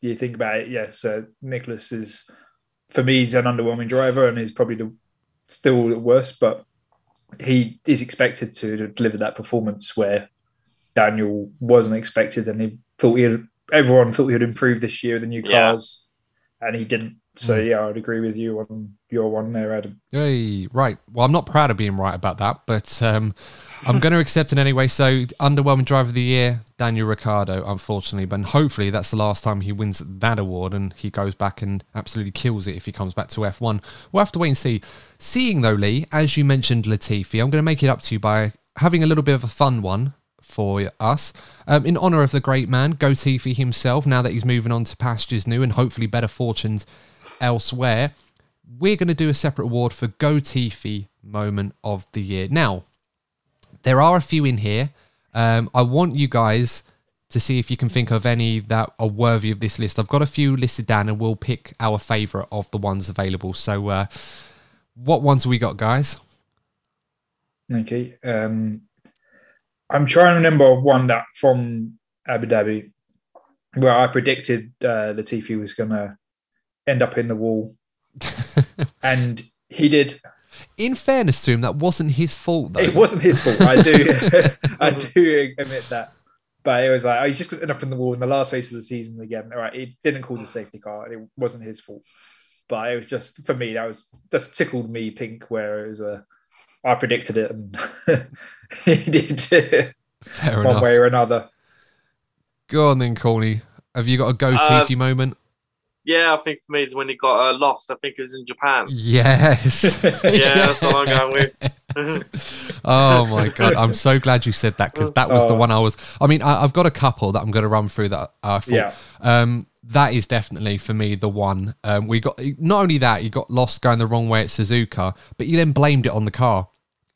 you think about it, yes. Uh, Nicholas is, for me, he's an underwhelming driver, and he's probably the still the worst. But he is expected to deliver that performance where Daniel wasn't expected, and he thought he had, everyone thought he would improve this year with the new Yeah. cars, and he didn't. So Mm. yeah, I'd agree with you on your one there, Adam. Hey, right. Well, I'm not proud of being right about that, but um, I'm going to accept it anyway. So, underwhelming driver of the year, Daniel Ricciardo, unfortunately, but hopefully that's the last time he wins that award and he goes back and absolutely kills it if he comes back to F1. We'll have to wait and see. Seeing though, Lee, as you mentioned, Latifi, I'm going to make it up to you by having a little bit of a fun one for us. Um, in honour of the great man, Gotifi himself, now that he's moving on to pastures new and hopefully better fortunes elsewhere, we're going to do a separate award for Gotifi moment of the year. Now, there are a few in here. Um, I want you guys to see if you can think of any that are worthy of this list. I've got a few listed down and we'll pick our favourite of the ones available. So, uh, what ones have we got, guys? Okay. Um, I'm trying to remember one that from Abu Dhabi where I predicted uh, Latifi was going to end up in the wall, and he did. In fairness to him, that wasn't his fault, though. It wasn't his fault. I do, I do admit that. But it was like, oh, he just ended up in the wall in the last race of the season again. All right, it didn't cause a safety car. It wasn't his fault. But it was just for me. That was just tickled me pink. Where it was a, I predicted it, and he did Fair one enough. way or another. Go on then, Corny. Have you got a Uh, Gotifi moment? Yeah, I think for me is when he got uh, lost. I think it was in Japan. Yes. Yeah, that's what I'm going with. oh my god, I'm so glad you said that because that was the Oh. one I was. I mean, I, I've got a couple that I'm going to run through that I thought. Yeah. Um, that is definitely for me the one. Um, we got not only that, you got lost going the wrong way at Suzuka, but you then blamed it on the car.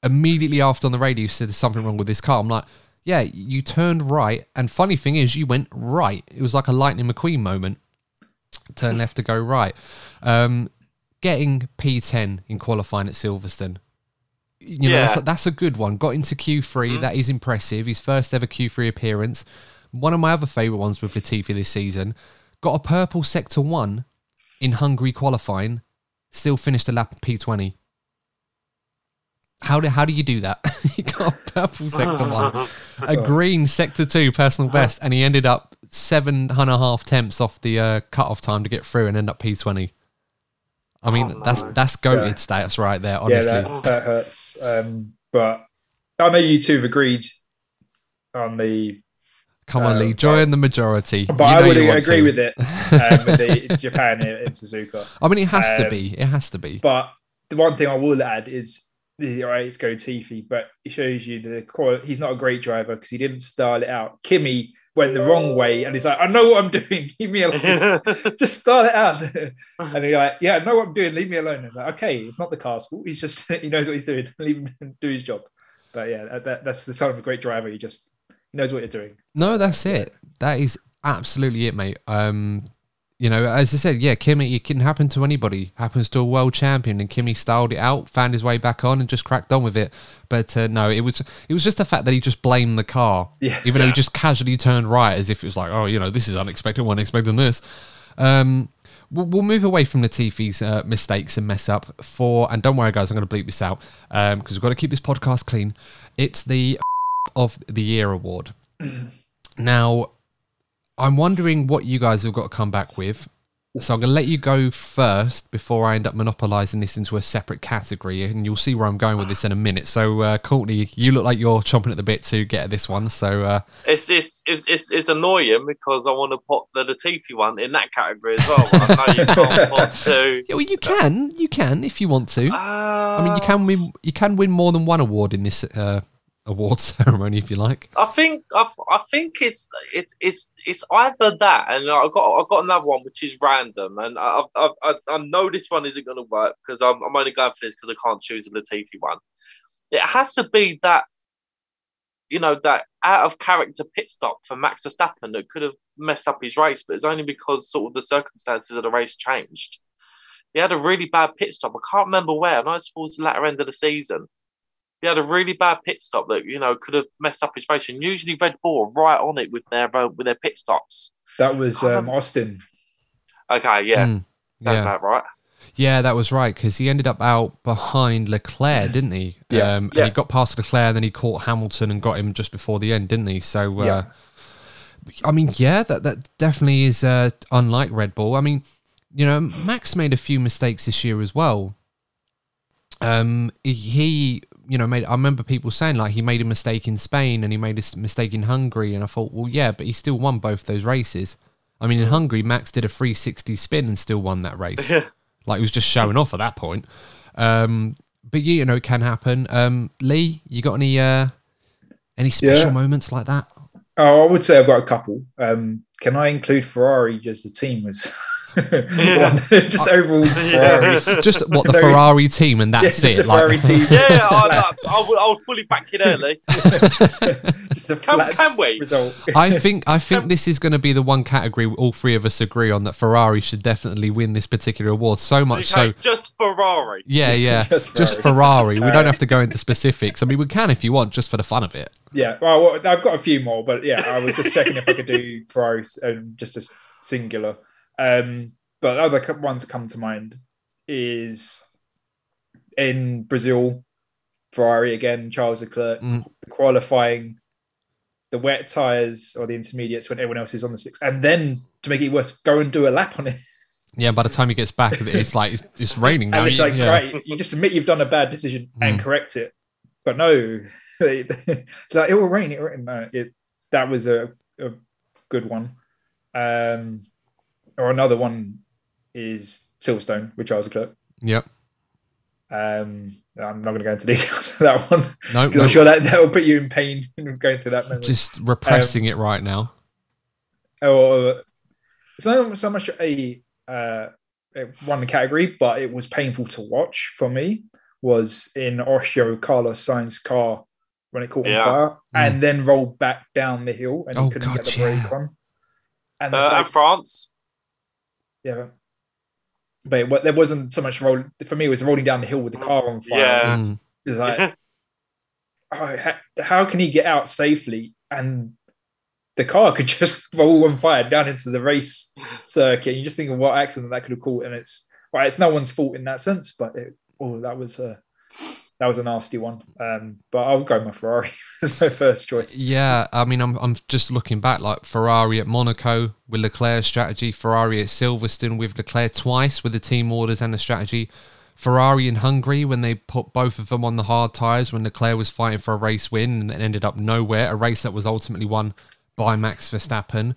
Immediately after on the radio, you said there's something wrong with this car. I'm like, yeah, you turned right, and funny thing is, you went right. It was like a Lightning McQueen moment. Turn left to go right. Um, getting P10 in qualifying at Silverstone. You know, Yeah. that's, that's a good one. Got into Q3. That is impressive. His first ever Q3 appearance. One of my other favourite ones with Latifi this season. Got a purple sector one in Hungary qualifying. Still finished a lap P20. How do, how do you do that? you got a purple sector one, a green sector two personal best, and he ended up seven and a half tenths off the uh, cut-off time to get through and end up P20. I mean, Oh, that's no. that's goated Yeah. stats right there, honestly. Yeah, that, that hurts. Um, but I know you two have agreed on the, Come on, Uh, Lee, join the majority. but You I would you agree to. with it um, with the Japan in, in Suzuka. I mean, it has to Um, be. It has to be. But the one thing I will add is, all right, it's go Tiffy, but it shows you the quality. He's not a great driver because he didn't style it out. Kimi went the wrong way, and he's like, "I know what I'm doing. Leave me alone. Just style it out." and you're like, "Yeah, I know what I'm doing. Leave me alone." It's like, "Okay, it's not the car's fault. He's just he knows what he's doing. Leave him do his job." But yeah, that, that's the sign of a great driver. He just knows what you're doing. No, that's it. That is absolutely it, mate. Um, you know, as I said, yeah, Kimi, it can happen to anybody. Happens to a world champion, and Kimi styled it out, found his way back on, and just cracked on with it. But uh, no, it was it was just the fact that he just blamed the car, Yeah. even though he just casually turned right, as if it was like, oh, you know, this is unexpected. One expecting this. Um, we'll, we'll move away from Latifi's uh, mistakes and mess up for, and don't worry, guys, I'm going to bleep this out because we've got to keep this podcast clean. It's the of the year award. now, I'm wondering what you guys have got to come back with. So I'm going to let you go first before I end up monopolizing this into a separate category, and you'll see where I'm going with this in a minute. So, uh, Courtney, you look like you're chomping at the bit to get this one. So, uh, It's, it's it's it's it's annoying because I want to put the Latifi one in that category as well. I know you can't put two. yeah, well, you can, you can if you want to. Uh, I mean, you can win, you can win more than one award in this uh, award ceremony if you like. I think I, I think it's it's it's it's either that and I got I got another one which is random and I I, I, I know this one isn't going to work because I'm, I'm only going for this because I can't choose a Latifi one. It has to be that you know, that out of character pit stop for Max Verstappen that could have messed up his race, but it's only because sort of the circumstances of the race changed. He had a really bad pit stop. I can't remember where. I know it's towards the latter end of the season. He had a really bad pit stop that you know could have messed up his race. And usually Red Bull are right on it with their uh, with their pit stops. That was um, Austin. Okay, yeah, Mm, sounds yeah. about right. Yeah, that was right because he ended up out behind Leclerc, didn't he? Yeah. Um, and Yeah. he got past Leclerc, then he caught Hamilton and got him just before the end, didn't he? So, uh, Yeah. I mean, yeah, that that definitely is uh, unlike Red Bull. I mean, you know, Max made a few mistakes this year as well. Um, he, you know, made. I remember people saying like he made a mistake in Spain and he made a mistake in Hungary, and I thought, well, yeah, but he still won both those races. I mean, in Hungary, Max did a 360 spin and still won that race. like he was just showing off at that point. Um, but yeah, you know, it can happen. Um, Lee, you got any uh, any special Yeah. moments like that? Oh, I would say I've got a couple. Um, can I include Ferrari just the team as one, just overall Ferrari? Just what the No, Ferrari team, and that's just it. the Ferrari like, team. Yeah, I, I, I, would, I would fully back you early. Just a Can, can we? result. I think I think this is going to be the one category all three of us agree on that Ferrari should definitely win this particular award. So much Okay, so, just Ferrari. yeah, yeah, Just just Ferrari. Ferrari. We don't have to go into specifics. I mean, we can if you want, just for the fun of it. Yeah, well, well, I've got a few more, but yeah, I was just checking if I could do Ferrari um, just a singular. Um, but other ones that come to mind is in Brazil, Ferrari again, Charles Leclerc Mm. qualifying the wet tires or the intermediates when everyone else is on the slicks, and then to make it worse, go and do a lap on it. Yeah, by the time he gets back, it's like it's, it's raining now. and it's You- like, yeah. right, you just admit you've done a bad decision and Mm. correct it. But no, it's like it will rain. It will rain. No, it that was a, a good one. Um, or another one is Silverstone with Charles Leclerc. Yep. Um, I'm not going to go into details of that one No, 'cause no, I'm sure that that will put you in pain going through that. Memory. just repressing it right now. or it's not so much a uh, a one category, but it was painful to watch for me. Was in Austria Carlos Sainz's car when it caught Yeah. on fire, and then rolled back down the hill, and he Oh, couldn't God, get the brake yeah. on. And Uh, like, and France. Yeah, but it, there wasn't so much roll for me. It was rolling down the hill with the car on fire. Yeah. Mm. It's like, oh, how, how can he get out safely and the car could just roll on fire down into the race circuit? You just think of what accident that could have caused, and it's right. It's no one's fault in that sense, but it, oh, that was a that was a nasty one. Um, but I'll go my Ferrari as my first choice. Yeah, I mean, I'm I'm just looking back, like Ferrari at Monaco with Leclerc's strategy, Ferrari at Silverstone with Leclerc twice with the team orders and the strategy, Ferrari in Hungary when they put both of them on the hard tyres when Leclerc was fighting for a race win and ended up nowhere, a race that was ultimately won by Max Verstappen.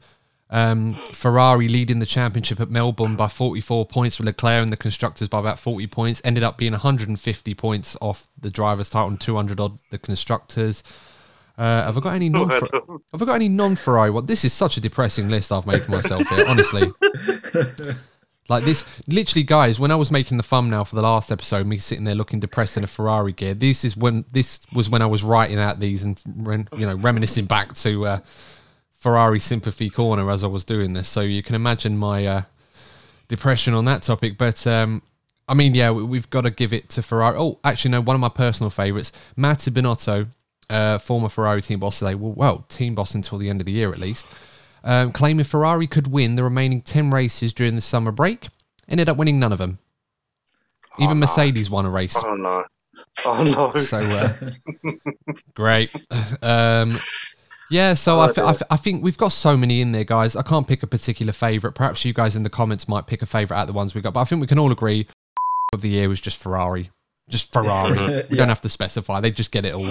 Um, Ferrari leading the championship at Melbourne by 44 points with Leclerc and the constructors by about 40 points. Ended up being 150 points off the drivers' title and 200 odd the constructors. Uh, have I got any non? Have I got any non-Ferrari? Well, this is such a depressing list I've made for myself here. Honestly, like this, literally, guys. When I was making the thumbnail for the last episode, me sitting there looking depressed in a Ferrari gear. This is when this was when I was writing out these and you know reminiscing back to uh, Ferrari sympathy corner as I was doing this. So you can imagine my uh, depression on that topic. But um, I mean, yeah, we- we've got to give it to Ferrari. Oh, actually, no, one of my personal favourites, Mattia Binotto, uh, former Ferrari team boss today. Well, well, team boss until the end of the year at least. Um, claiming Ferrari could win the remaining 10 races during the summer break. Ended up winning none of them. Even Oh, no. Mercedes won a race. Oh no. Oh no. So uh, great. Um, yeah, so Oh, I, th- I, th- I think we've got so many in there, guys. I can't pick a particular favourite. Perhaps you guys in the comments might pick a favourite out of the ones we got, but I think we can all agree of the year was just Ferrari. Just Ferrari. we Yeah. don't have to specify. They just get it all.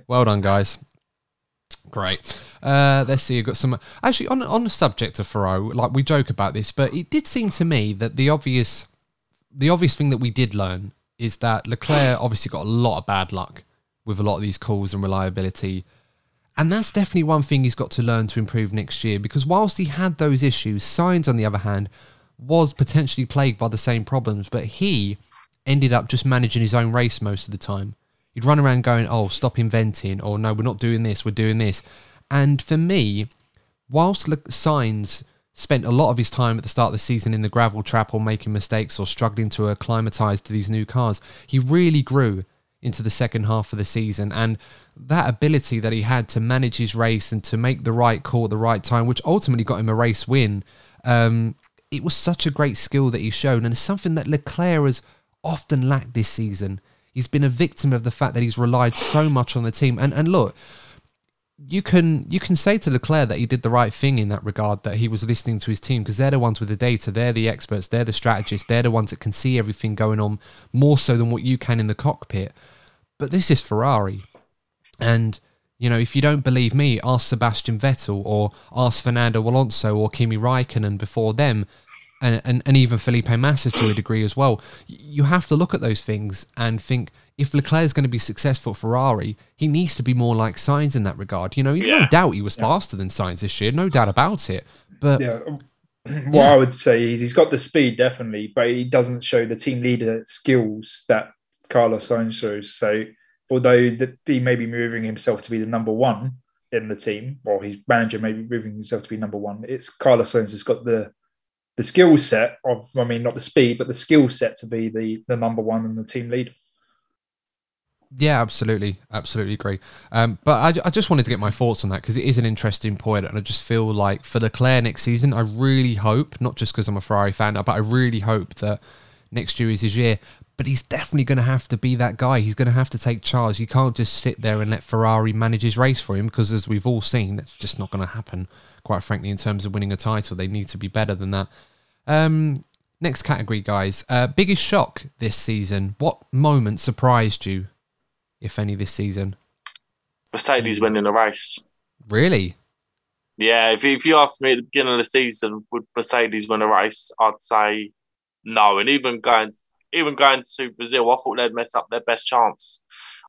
Well done, guys. Great. Uh, let's see. I've got some. Actually, on on the subject of Ferrari, like we joke about this, but it did seem to me that the obvious, the obvious thing that we did learn is that Leclerc obviously got a lot of bad luck with a lot of these calls and reliability, and that's definitely one thing he's got to learn to improve next year. Because whilst he had those issues, Sainz on the other hand was potentially plagued by the same problems, but he ended up just managing his own race most of the time. He'd run around going, "Oh, stop inventing," or "No, we're not doing this. We're doing this." And for me, whilst Sainz spent a lot of his time at the start of the season in the gravel trap or making mistakes or struggling to acclimatise to these new cars, he really grew into the second half of the season. And that ability that he had to manage his race and to make the right call at the right time, which ultimately got him a race win, um, it was such a great skill that he showed. And it's something that Leclerc has often lacked this season. He's been a victim of the fact that he's relied so much on the team. And and look, you can you can say to Leclerc that he did the right thing in that regard, that he was listening to his team because they're the ones with the data, they're the experts, they're the strategists, they're the ones that can see everything going on more so than what you can in the cockpit. But this is Ferrari, and you know if you don't believe me, ask Sebastian Vettel or ask Fernando Alonso or Kimi Raikkonen before them. And, and, and even Felipe Massa to a degree as well. You have to look at those things and think, if Leclerc is going to be successful at Ferrari, he needs to be more like Sainz in that regard. You know, yeah. no doubt he was yeah. faster than Sainz this year, no doubt about it. But yeah. Um, what yeah. I would say is he's got the speed definitely, but he doesn't show the team leader skills that Carlos Sainz. So although he may be moving himself to be the number one in the team, or his manager may be moving himself to be number one, it's Carlos Sainz has got the the skill set of, I mean, not the speed, but the skill set to be the the number one and the team leader. Yeah, absolutely, absolutely agree. Um, but I, I, just wanted to get my thoughts on that because it is an interesting point, and I just feel like for Leclerc next season, I really hope, not just because I'm a Ferrari fan, but I really hope that next year is his year. But he's definitely going to have to be that guy. He's going to have to take charge. You can't just sit there and let Ferrari manage his race for him because, as we've all seen, it's just not going to happen. Quite frankly, in terms of winning a title, they need to be better than that. Um, next category, guys. Uh, biggest shock this season. What moment surprised you if any, this season? Mercedes winning a race. Really? Yeah, if, if you asked me at the beginning of the season, would Mercedes win a race? I'd say no. And even going even going to Brazil, I thought they'd mess up their best chance.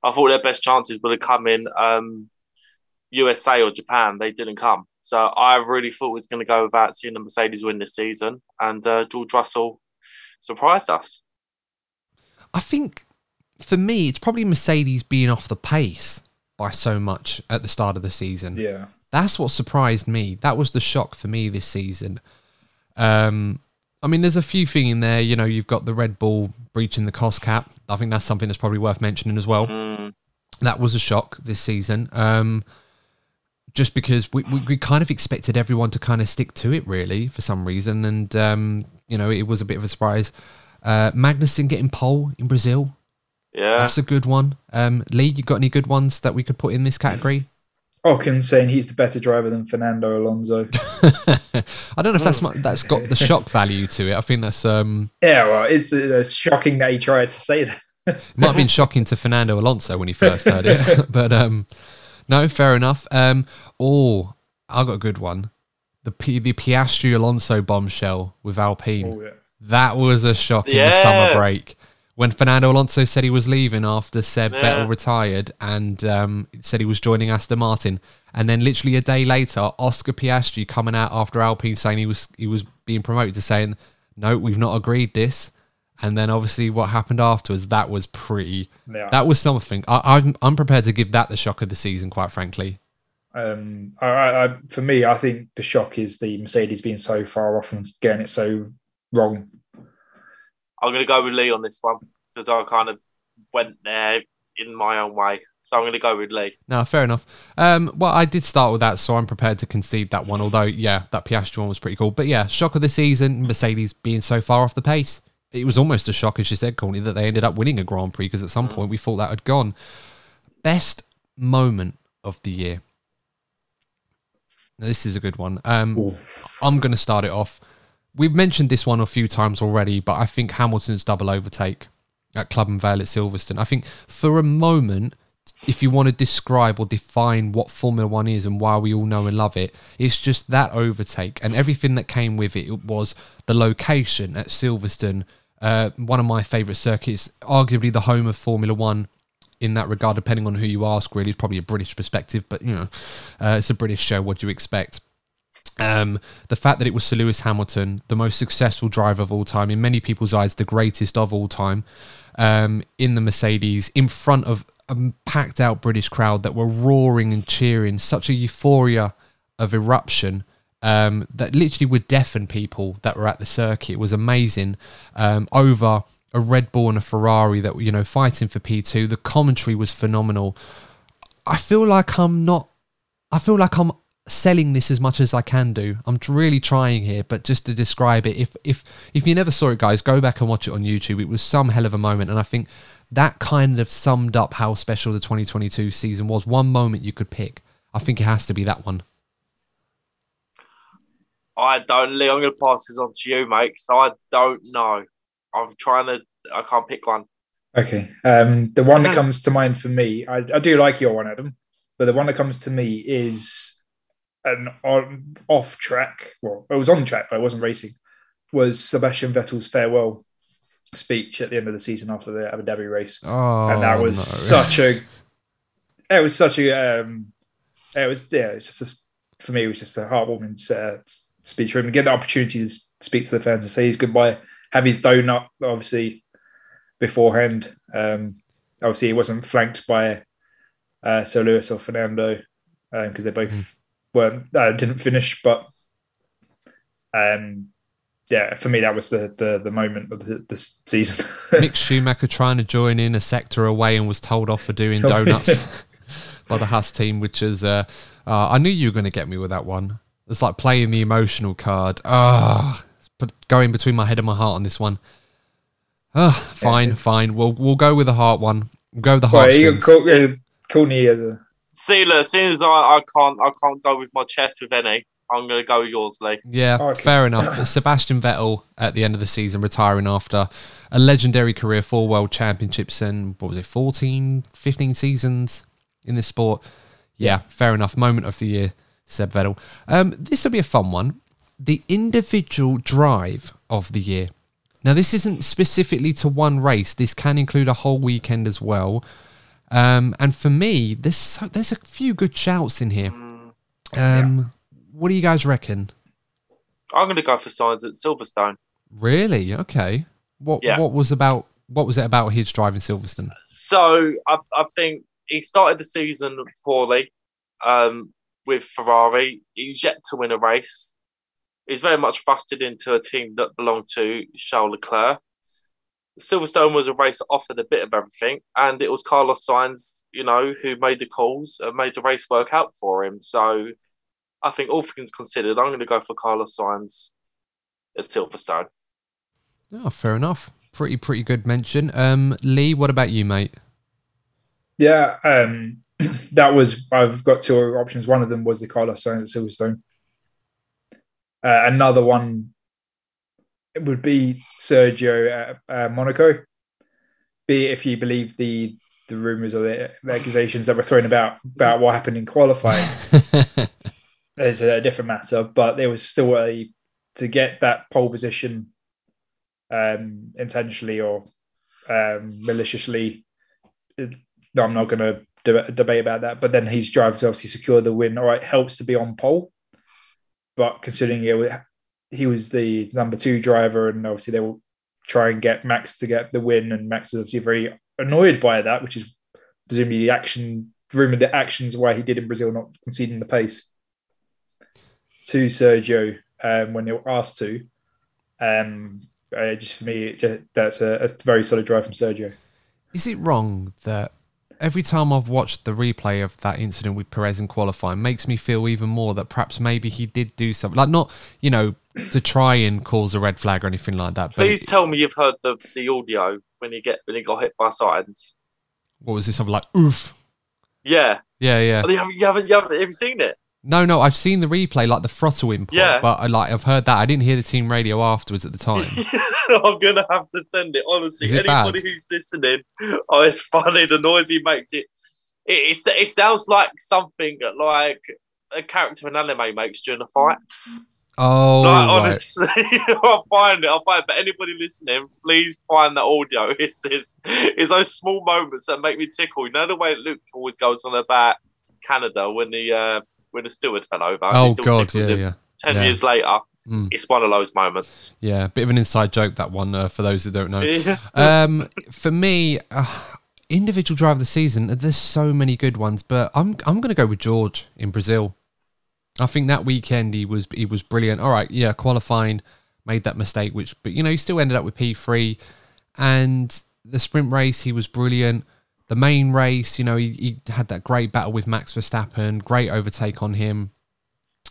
I thought their best chances would have come in um, USA or Japan. They didn't come. So I really thought it was going to go without seeing the Mercedes win this season. And uh, George Russell surprised us. I think for me, it's probably Mercedes being off the pace by so much at the start of the season. Yeah. That's what surprised me. That was the shock for me this season. Um, I mean, there's a few things in there. You know, you've got the Red Bull breaching the cost cap. I think that's something that's probably worth mentioning as well. Mm. That was a shock this season. Um, just because we, we, we, kind of expected everyone to kind of stick to it, really, for some reason. And, um, you know, it was a bit of a surprise. Uh, Magnussen getting pole in Brazil. Yeah, that's a good one. Um, Lee, you got any good ones that we could put in this category? Ocon saying he's the better driver than Fernando Alonso. I don't know if that's that's got the shock value to it. I think that's um. Yeah, well, it's, it's shocking that he tried to say that. it might have been shocking to Fernando Alonso when he first heard it, but um, no, fair enough. Um, oh, I got a good one. The P- the Piastri Alonso bombshell with Alpine. Oh, yeah. That was a shock yeah. in the summer break when Fernando Alonso said he was leaving after Seb yeah. Vettel retired and um, said he was joining Aston Martin, and then literally a day later, Oscar Piastri coming out after Alpine saying he was he was being promoted to saying, "No, we've not agreed this." And then obviously what happened afterwards, that was pretty. Yeah. That was something. I, am I'm, I'm prepared to give that the shock of the season, quite frankly. Um, I, I, for me, I think the shock is the Mercedes being so far off and getting it so wrong I'm going to go with Lee on this one because I kind of went there in my own way. So I'm going to go with Lee. No, fair enough. Um, well, I did start with that, so I'm prepared to concede that one. Although, yeah, that Piastri one was pretty cool. But yeah, shock of the season: Mercedes being so far off the pace. It was almost a shock, as you said, Courtney, that they ended up winning a Grand Prix because at some mm. point we thought that had gone. Best moment of the year. Now, this is a good one. Um, I'm going to start it off. We've mentioned this one a few times already, but I think Hamilton's double overtake at Club and Vale at Silverstone. I think for a moment, if you want to describe or define what Formula One is and why we all know and love it, it's just that overtake and everything that came with it. It was the location at Silverstone, uh, one of my favourite circuits, arguably the home of Formula One in that regard, depending on who you ask, really. It's probably a British perspective, but you know, uh, it's a British show. What do you expect? Um, the fact that it was Sir Lewis Hamilton, the most successful driver of all time, in many people's eyes, the greatest of all time, um, in the Mercedes, in front of a packed out British crowd that were roaring and cheering, such a euphoria of eruption um, that literally would deafen people that were at the circuit. It was amazing. Um, over a Red Bull and a Ferrari that were, you know, fighting for P2. The commentary was phenomenal. I feel like I'm not, I feel like I'm selling this as much as I can do. I'm really trying here, but just to describe it, if if if you never saw it, guys, go back and watch it on YouTube. It was some hell of a moment, and I think that kind of summed up how special the 2022 season was. One moment you could pick. I think it has to be that one. I don't, Lee. I'm going to pass this on to you, mate. So I don't know. I'm trying to. I can't pick one. Okay. Um, the one that comes to mind for me, I, I do like your one, Adam, but the one that comes to me is an on off track. Well, it was on track, but it wasn't racing. Was Sebastian Vettel's farewell speech at the end of the season after the Abu Dhabi race, Oh, and that was no. such a. It was such a. Um, it was yeah. It's just a, for me. It was just a heartwarming uh, speech for him to get the opportunity to speak to the fans and say his goodbye, have his donut, obviously beforehand. Um, obviously, he wasn't flanked by uh, Sir Lewis or Fernando because they're both Mm. Weren't uh, didn't finish. But um, yeah, for me, that was the the, the moment of the, the season. Mick Schumacher trying to join in a sector away and was told off for doing donuts by the Haas team, which is, uh, uh, I knew you were going to get me with that one. It's like playing the emotional card. Ah, but going between my head and my heart on this one. Ah, fine, fine. We'll we'll go with the heart one. We'll go with the heart. well, you heartstrings. call, uh, call me as a See, look, as soon as I, I can't, I can't go with my chest with any. I'm going to go with yours, Lee. Yeah, Okay. fair enough. Sebastian Vettel at the end of the season retiring after a legendary career, four world championships and what was it, 14, 15 seasons in this sport. Yeah, fair enough. Moment of the year, Seb Vettel. Um, this will be a fun one. The individual drive of the year. Now, this isn't specifically to one race. This can include a whole weekend as well. Um, and for me, there's so, there's a few good shouts in here. Um, What do you guys reckon? I'm going to go for Sainz at Silverstone. Really? Okay. What Yeah. what was about what was it about his driving Silverstone? So I, I think he started the season poorly um, with Ferrari. He's yet to win a race. He's very much thrusted into a team that belonged to Charles Leclerc. Silverstone was a race that offered a bit of everything, and it was Carlos Sainz, you know, who made the calls and made the race work out for him. So I think all things considered, I'm going to go for Carlos Sainz at Silverstone. Oh, fair enough. Pretty pretty good mention. Um, Lee, what about you, mate? Yeah, um, that was. I've got two options. One of them was the Carlos Sainz at Silverstone. Uh, another one it would be Sergio at uh, Monaco. Be it if you believe the the rumors or the, the accusations that were thrown about about what happened in qualifying. It's a different matter, but there was still a to get that pole position um, intentionally or um, maliciously. It, no, I'm not going to de- debate about that. But then his drive to obviously secure the win. All right, helps to be on pole, but considering it, he was the number two driver, and obviously they will try and get Max to get the win, and Max was obviously very annoyed by that, which is presumably the action rumored the actions why he did in Brazil not conceding the pace to Sergio um, when they were asked to. Um, uh, just for me, just, that's a, a very solid drive from Sergio. Is it wrong that every time I've watched the replay of that incident with Perez in qualifying makes me feel even more that perhaps maybe he did do something like not you know to try and cause a red flag or anything like that. But Please tell me you've heard the, the audio when you get when he got hit by Sainz. what was this? Something like oof. Yeah, Yeah, yeah. Oh, you haven't, you haven't, you haven't, have you seen it? No, no, I've seen the replay, like the throttle input, Yeah. but I like I've heard that. I didn't hear the team radio afterwards at the time. I'm gonna have to send it. Honestly, Is it anybody bad? who's listening, oh, it's funny. The noise he makes it. It, it, it sounds like something like a character in anime makes during a fight. Oh, like right. honestly, I'll find it. I'll find it. But anybody listening, please find that audio. It's this. It's those small moments that make me tickle. You know the way Luke always goes on about Canada when the uh, when the steward fell over. oh god, yeah, yeah, Ten Yeah. years later, Mm. it's one of those moments. yeah. Bit of an inside joke that one uh, for those who don't know. Yeah. um, for me, uh, individual driver of the season, there's so many good ones, but I'm I'm going to go with George in Brazil. I think that weekend he was he was brilliant. All right, yeah, qualifying made that mistake, which but you know he still ended up with P three, and the sprint race he was brilliant. The main race, you know, he, he had that great battle with Max Verstappen, great overtake on him,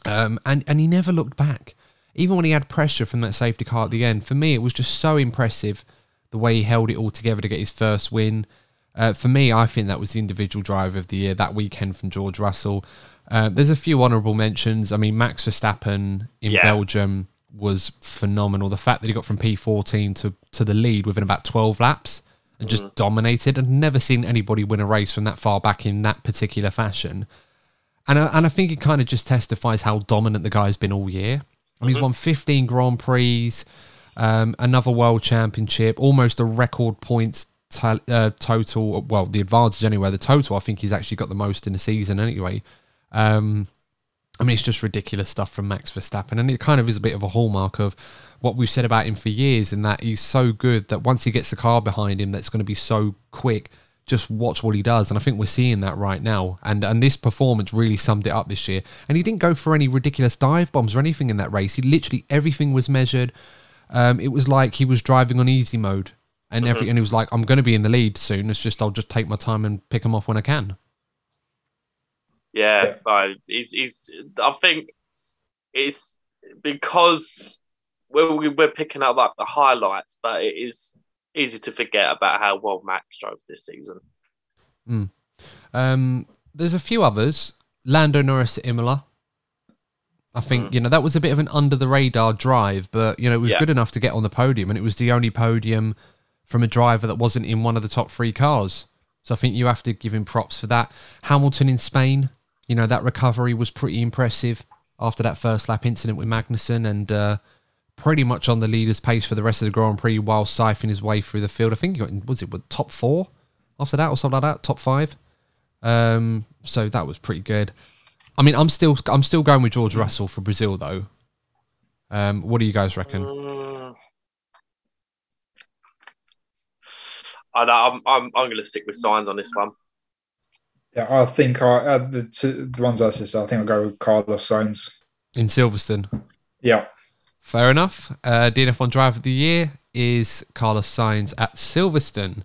um, and and he never looked back, even when he had pressure from that safety car at the end. For me, it was just so impressive the way he held it all together to get his first win. Uh, for me, I think that was the individual driver of the year that weekend from George Russell. Uh, there's a few honourable mentions. I mean, Max Verstappen in Yeah. Belgium was phenomenal. The fact that he got from P14 to, to the lead within about 12 laps and just dominated. I've never seen anybody win a race from that far back in that particular fashion. And I, and I think it kind of just testifies how dominant the guy's been all year. I mean, he's won 15 Grand Prix, um, another World Championship, almost a record points to, uh, total. Well, the advantage anyway. The total, I think he's actually got the most in the season anyway. Um, I mean, it's just ridiculous stuff from Max Verstappen, and it kind of is a bit of a hallmark of what we've said about him for years, in that he's so good that once he gets the car behind him, that's going to be so quick. Just watch what he does, and I think we're seeing that right now. And and this performance really summed it up this year. And he didn't go for any ridiculous dive bombs or anything in that race. He literally everything was measured. Um, it was like he was driving on easy mode, and every and he was like, "I'm going to be in the lead soon. It's just I'll just take my time and pick him off when I can." Yeah, Yeah. no, he's, he's. I think it's because we're we're picking up like the highlights, but it is easy to forget about how well Max drove this season. Um, there's a few others. Lando Norris at Imola. I think you know that was a bit of an under the radar drive, but you know it was Yeah. good enough to get on the podium, and it was the only podium from a driver that wasn't in one of the top three cars. So I think you have to give him props for that. Hamilton in Spain, you know that recovery was pretty impressive after that first lap incident with Magnussen, and uh, pretty much on the leader's pace for the rest of the Grand Prix while siphoning his way through the field. I think he got in, was it what, top four after that or something like that, top five. Um, so that was pretty good. I mean, I'm still I'm still going with George Russell for Brazil though. Um, what do you guys reckon? Mm. I I'm I'm I'm going to stick with Sainz on this one. Yeah, I think I uh, the, two, the ones I said. I think I'll go with Carlos Sainz. In Silverstone, Yeah, fair enough. Uh, DNF1 Driver of the Year is Carlos Sainz at Silverstone.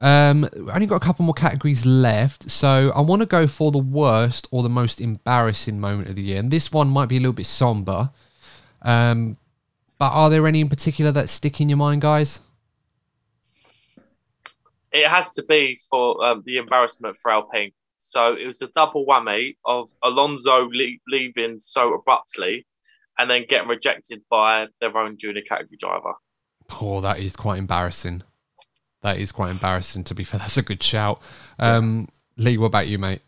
Um, only got a couple more categories left, so I want to go for the worst or the most embarrassing moment of the year, and this one might be a little bit somber. Um, but are there any in particular that stick in your mind, guys? It has to be for um, the embarrassment for Alpine. So it was the double whammy of Alonso le- leaving so abruptly, and then getting rejected by their own junior category driver. Oh, that is quite embarrassing. That is quite embarrassing. To be fair, that's a good shout. Um, Lee, what about you, mate?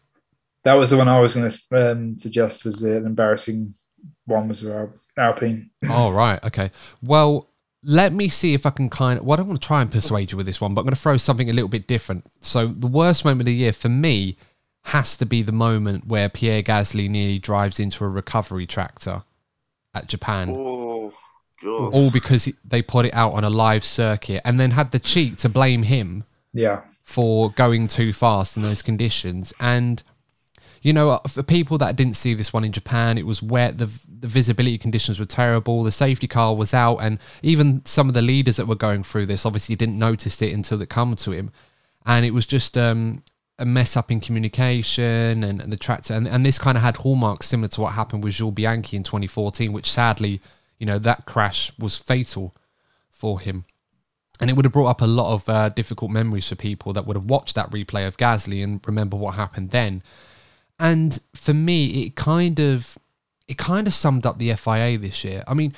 that was the one I was going to um, suggest was the embarrassing one was Al- Alpine. All right, okay. Well, let me see if I can kind of. Well, I don't want to try and persuade you with this one, but I'm going to throw something a little bit different. So, the worst moment of the year for me has to be the moment where Pierre Gasly nearly drives into a recovery tractor at Japan. Oh, God. All because they put it out on a live circuit and then had the cheek to blame him Yeah, for going too fast in those conditions. And you know, uh, for people that didn't see this one in Japan, it was wet. The the visibility conditions were terrible. The safety car was out, and even some of the leaders that were going through this obviously didn't notice it until it come to him, and it was just um, a mess up in communication and, and the tractor. And, and this kind of had hallmarks similar to what happened with Jules Bianchi in 2014, which sadly, you know, that crash was fatal for him and it would have brought up a lot of uh, difficult memories for people that would have watched that replay of Gasly and remember what happened then. And for me, it kind of it kind of summed up the FIA this year. I mean,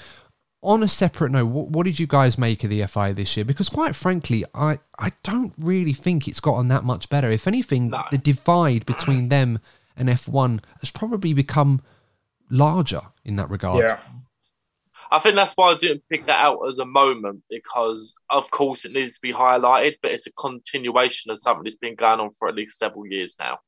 on a separate note, what, what did you guys make of the FIA this year? Because quite frankly, I I don't really think it's gotten that much better. If anything, No. the divide between them and F1 has probably become larger in that regard. yeah, I think that's why I didn't pick that out as a moment because, of course, it needs to be highlighted, but it's a continuation of something that's been going on for at least several years now.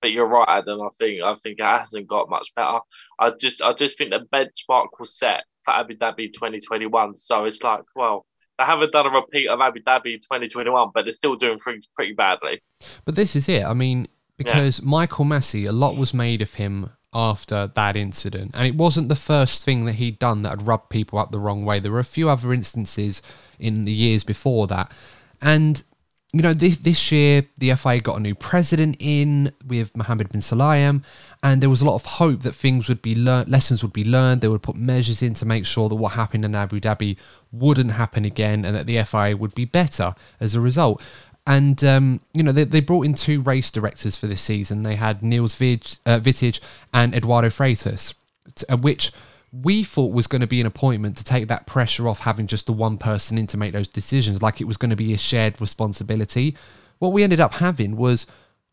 But you're right, Adam. I think I think it hasn't got much better. I just I just think the benchmark was set for Abu Dhabi 2021. So it's like, well, they haven't done a repeat of Abu Dhabi 2021, but they're still doing things pretty badly. But this is it. I mean, because yeah. Michael Masi, a lot was made of him after that incident, and it wasn't the first thing that he'd done that had rubbed people up the wrong way. There were a few other instances in the years before that, and you know, this, this year the FIA got a new president in with Mohammed bin Sulayem, and there was a lot of hope that things would be learned, lessons would be learned. They would put measures in to make sure that what happened in Abu Dhabi wouldn't happen again, and that the FIA would be better as a result. And um, you know, they, they brought in two race directors for this season. They had Niels Vig, uh, Wittich and Eduardo Freitas, uh, which we thought was going to be an appointment to take that pressure off having just the one person in to make those decisions, like it was going to be a shared responsibility. What we ended up having was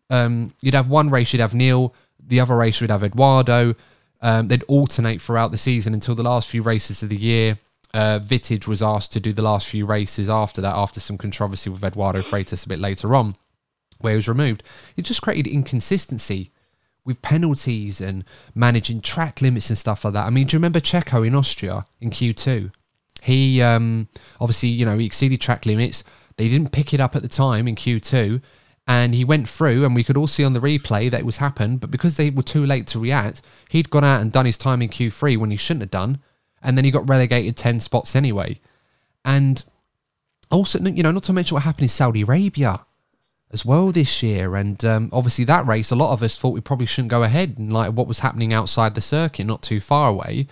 um, you'd have one race, you'd have Neil, the other race you'd have Eduardo. Um, they'd alternate throughout the season until the last few races of the year. Uh, was asked to do the last few races after that, after some controversy with Eduardo Freitas a bit later on, where he was removed. It just created inconsistency with penalties and managing track limits and stuff like that. I mean, do you remember Checo in Austria in Q2? He um, obviously, you know, he exceeded track limits. They didn't pick it up at the time in Q2, and he went through, and we could all see on the replay that it was happened. But because they were too late to react, he'd gone out and done his time in Q3 when he shouldn't have done, and then he got relegated ten spots anyway. And also, you know, not to mention what happened in Saudi Arabia as well this year. And um, obviously, that race, a lot of us thought we probably shouldn't go ahead. And like what was happening outside the circuit, not too far away.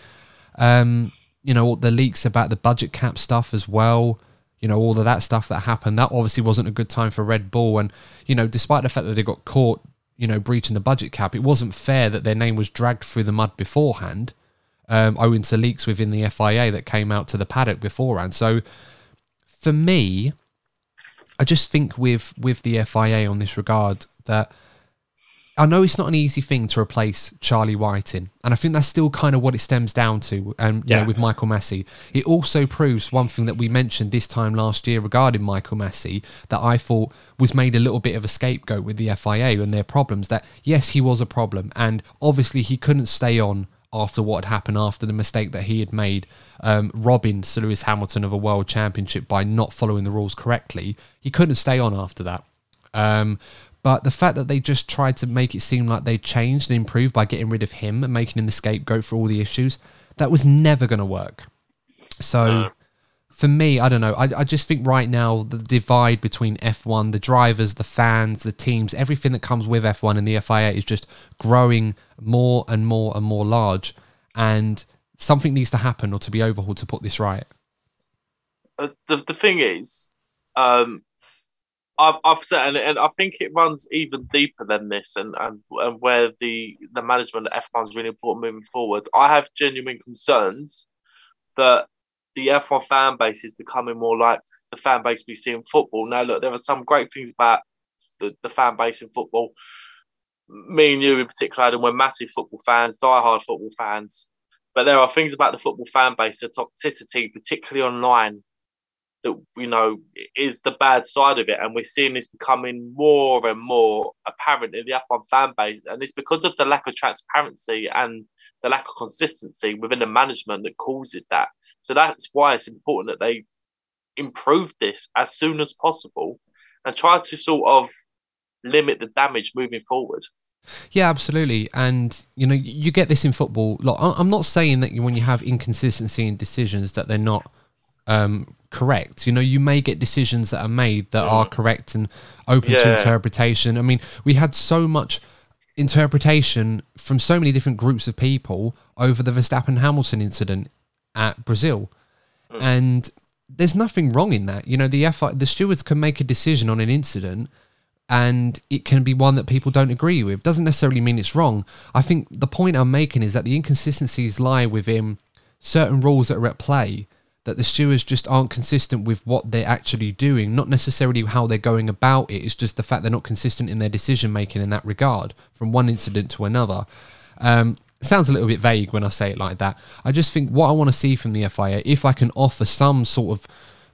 Um, you know, the leaks about the budget cap stuff as well. You know, all of that stuff that happened. That obviously wasn't a good time for Red Bull. And, you know, despite the fact that they got caught, you know, breaching the budget cap, it wasn't fair that their name was dragged through the mud beforehand, um, owing to leaks within the FIA that came out to the paddock beforehand. So for me, I just think with with the FIA on this regard that I know it's not an easy thing to replace Charlie Whiting, and I think that's still kind of what it stems down to. Um, and yeah. know, with Michael Masi, it also proves one thing that we mentioned this time last year regarding Michael Masi that I thought was made a little bit of a scapegoat with the FIA and their problems. That yes, he was a problem, and obviously he couldn't stay on after what had happened after the mistake that he had made, um, robbing Sir Lewis Hamilton of a world championship by not following the rules correctly. He couldn't stay on after that. Um, but the fact that they just tried to make it seem like they changed and improved by getting rid of him and making him the scapegoat for all the issues, that was never going to work. So for me, I don't know. I, I just think right now the divide between F1, the drivers, the fans, the teams, everything that comes with F1 and the FIA is just growing more and more and more large. And something needs to happen or to be overhauled to put this right. Uh, the, the thing is, um, I've, I've said, and, and I think it runs even deeper than this, and, and, and where the, the management of F1 is really important moving forward. I have genuine concerns that the F1 fan base is becoming more like the fan base we see in football. Now, look, there are some great things about the, the fan base in football. Me and you, in particular, and we're massive football fans, die-hard football fans. But there are things about the football fan base, the toxicity, particularly online, that you know is the bad side of it, and we're seeing this becoming more and more apparent in the F1 fan base, and it's because of the lack of transparency and the lack of consistency within the management that causes that. So that's why it's important that they improve this as soon as possible and try to sort of limit the damage moving forward. Yeah, absolutely. And you know, you get this in football. Look, I'm not saying that when you have inconsistency in decisions that they're not um, correct. You know, you may get decisions that are made that are correct and open yeah. to interpretation. I mean, we had so much interpretation from so many different groups of people over the Verstappen Hamilton incident at Brazil. Mm. And there's nothing wrong in that. You know, the FI, the stewards can make a decision on an incident and it can be one that people don't agree with. Doesn't necessarily mean it's wrong. I think the point I'm making is that the inconsistencies lie within certain rules that are at play that the stewards just aren't consistent with what they're actually doing, not necessarily how they're going about it. It's just the fact they're not consistent in their decision making in that regard from one incident to another. Um, sounds a little bit vague when I say it like that. I just think what I want to see from the FIA, if I can offer some sort of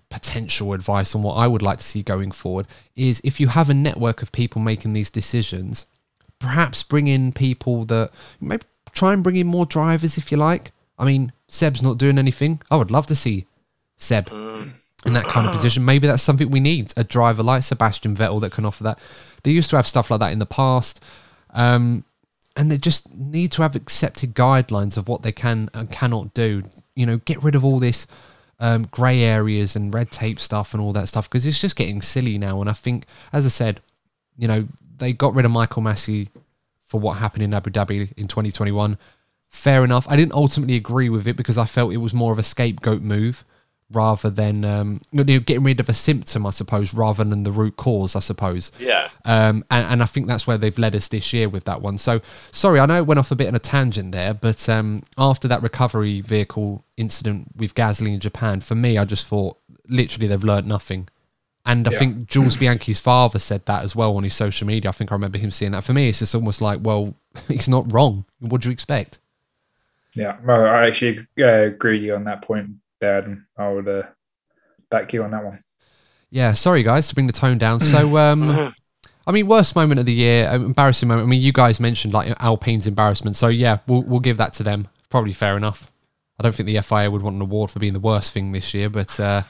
potential advice on what I would like to see going forward, is if you have a network of people making these decisions, perhaps bring in people that maybe try and bring in more drivers if you like. I mean, Seb's not doing anything. I would love to see Seb. Mm. in that kind of position. Maybe that's something we need a driver like Sebastian Vettel that can offer that. They used to have stuff like that in the past. Um, and they just need to have accepted guidelines of what they can and cannot do. You know, get rid of all this um, grey areas and red tape stuff and all that stuff because it's just getting silly now. And I think, as I said, you know, they got rid of Michael Masi for what happened in Abu Dhabi in 2021. Fair enough. I didn't ultimately agree with it because I felt it was more of a scapegoat move rather than um, you know, getting rid of a symptom, I suppose, rather than the root cause, I suppose. Yeah. Um, and, and I think that's where they've led us this year with that one. So, sorry, I know it went off a bit on a tangent there, but um, after that recovery vehicle incident with Gasly in Japan, for me, I just thought literally they've learnt nothing. And I Yeah. think Jules Bianchi's father said that as well on his social media. I think I remember him saying that. For me, it's just almost like, well, he's not wrong. What do you expect? Yeah, well, I actually uh, agree with you on that point, Dad, and I would uh, back you on that one. Yeah, sorry guys to bring the tone down. So, um, I mean, worst moment of the year, um, embarrassing moment. I mean, you guys mentioned like Alpine's embarrassment, so yeah, we'll we'll give that to them. Probably fair enough. I don't think the FIA would want an award for being the worst thing this year, but uh,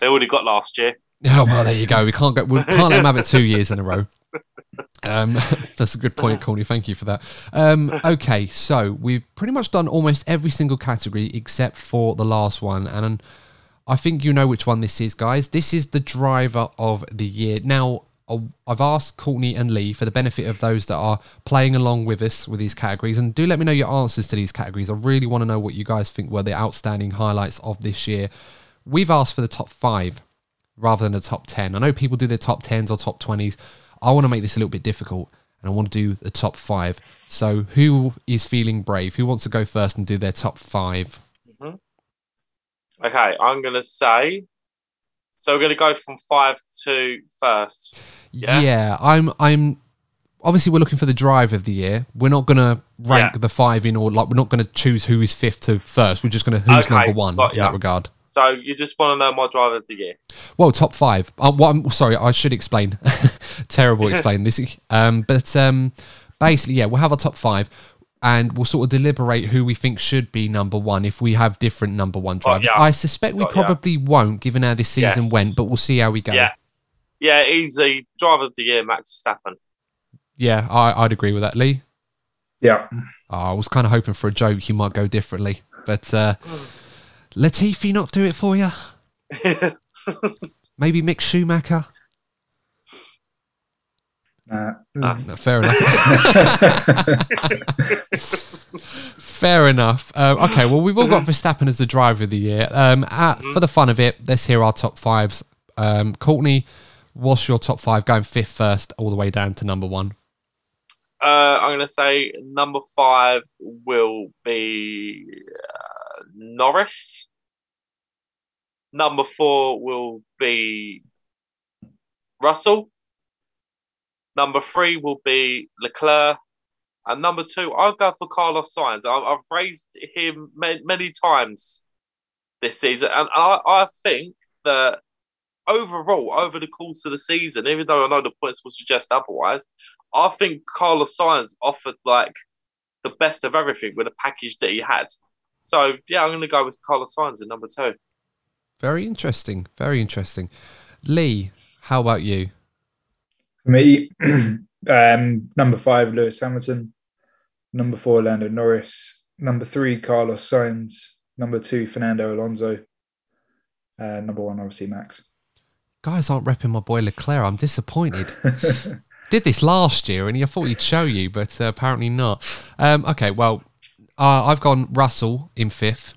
They already got last year. oh well, there you go. We can't go. We can't let them have it two years in a row. Um, that's a good point, Corny. Thank you for that. Um, okay, so we've pretty much done almost every single category except for the last one, and I think you know which one this is, guys. This is the driver of the year. Now, I've asked Courtney and Lee for the benefit of those that are playing along with us with these categories, and do let me know your answers to these categories. I really want to know what you guys think were the outstanding highlights of this year. We've asked for the top five rather than the top 10. I know people do their top 10s or top 20s. I want to make this a little bit difficult and I want to do the top five. So, who is feeling brave? Who wants to go first and do their top five? Mm-hmm. Okay, I'm gonna say. So we're gonna go from five to first. Yeah, Yeah. I'm. I'm. Obviously, we're looking for the drive of the year. We're not going to rank Yeah. the five in order. Like, we're not going to choose who is fifth to first. We're just going to who's Okay, number one in ya. that regard. So you just want to know my driver of the year. Well, top five. Uh, what I'm sorry, I should explain. Terrible explain this. Um, but um, basically, yeah, we'll have our top five, and we'll sort of deliberate who we think should be number one if we have different number one drivers. yeah. I suspect we Got ya. probably won't, given how this season Yes. went. But we'll see how we go. Yeah. Yeah, easy driver of the year, Max Verstappen. Yeah, I, I'd agree with that, Lee. Yeah, Oh, I was kind of hoping for a joke. You might go differently, but uh, Latifi not do it for you. Maybe Mick Schumacher. nah. Ah, no, fair enough. fair enough. Um, okay, well, we've all got Verstappen as the driver of the year. Um, uh, For the fun of it, let's hear our top fives. Um, Courtney, what's your top five going fifth first, all the way down to number one? Uh, I'm going to say number five will be uh, Norris. Number four will be Russell. Number three will be Leclerc. And number two, I'll go for Carlos Sainz. I've raised him ma- many times this season. And I, I think that overall, over the course of the season, even though I know the points will suggest otherwise, I think Carlos Sainz offered like the best of everything with the package that he had. So yeah, I'm going to go with Carlos Sainz at number two. Very interesting. Very interesting. Lee, how about you? For me, um, number five, Lewis Hamilton. Number four, Lando Norris. Number three, Carlos Sainz. Number two, Fernando Alonso. Uh, number one, obviously, Max. Guys aren't repping my boy Leclerc. I'm disappointed. Did this last year and I thought he'd show you, but uh, apparently not. Um, okay, well, uh, I've gone Russell in fifth,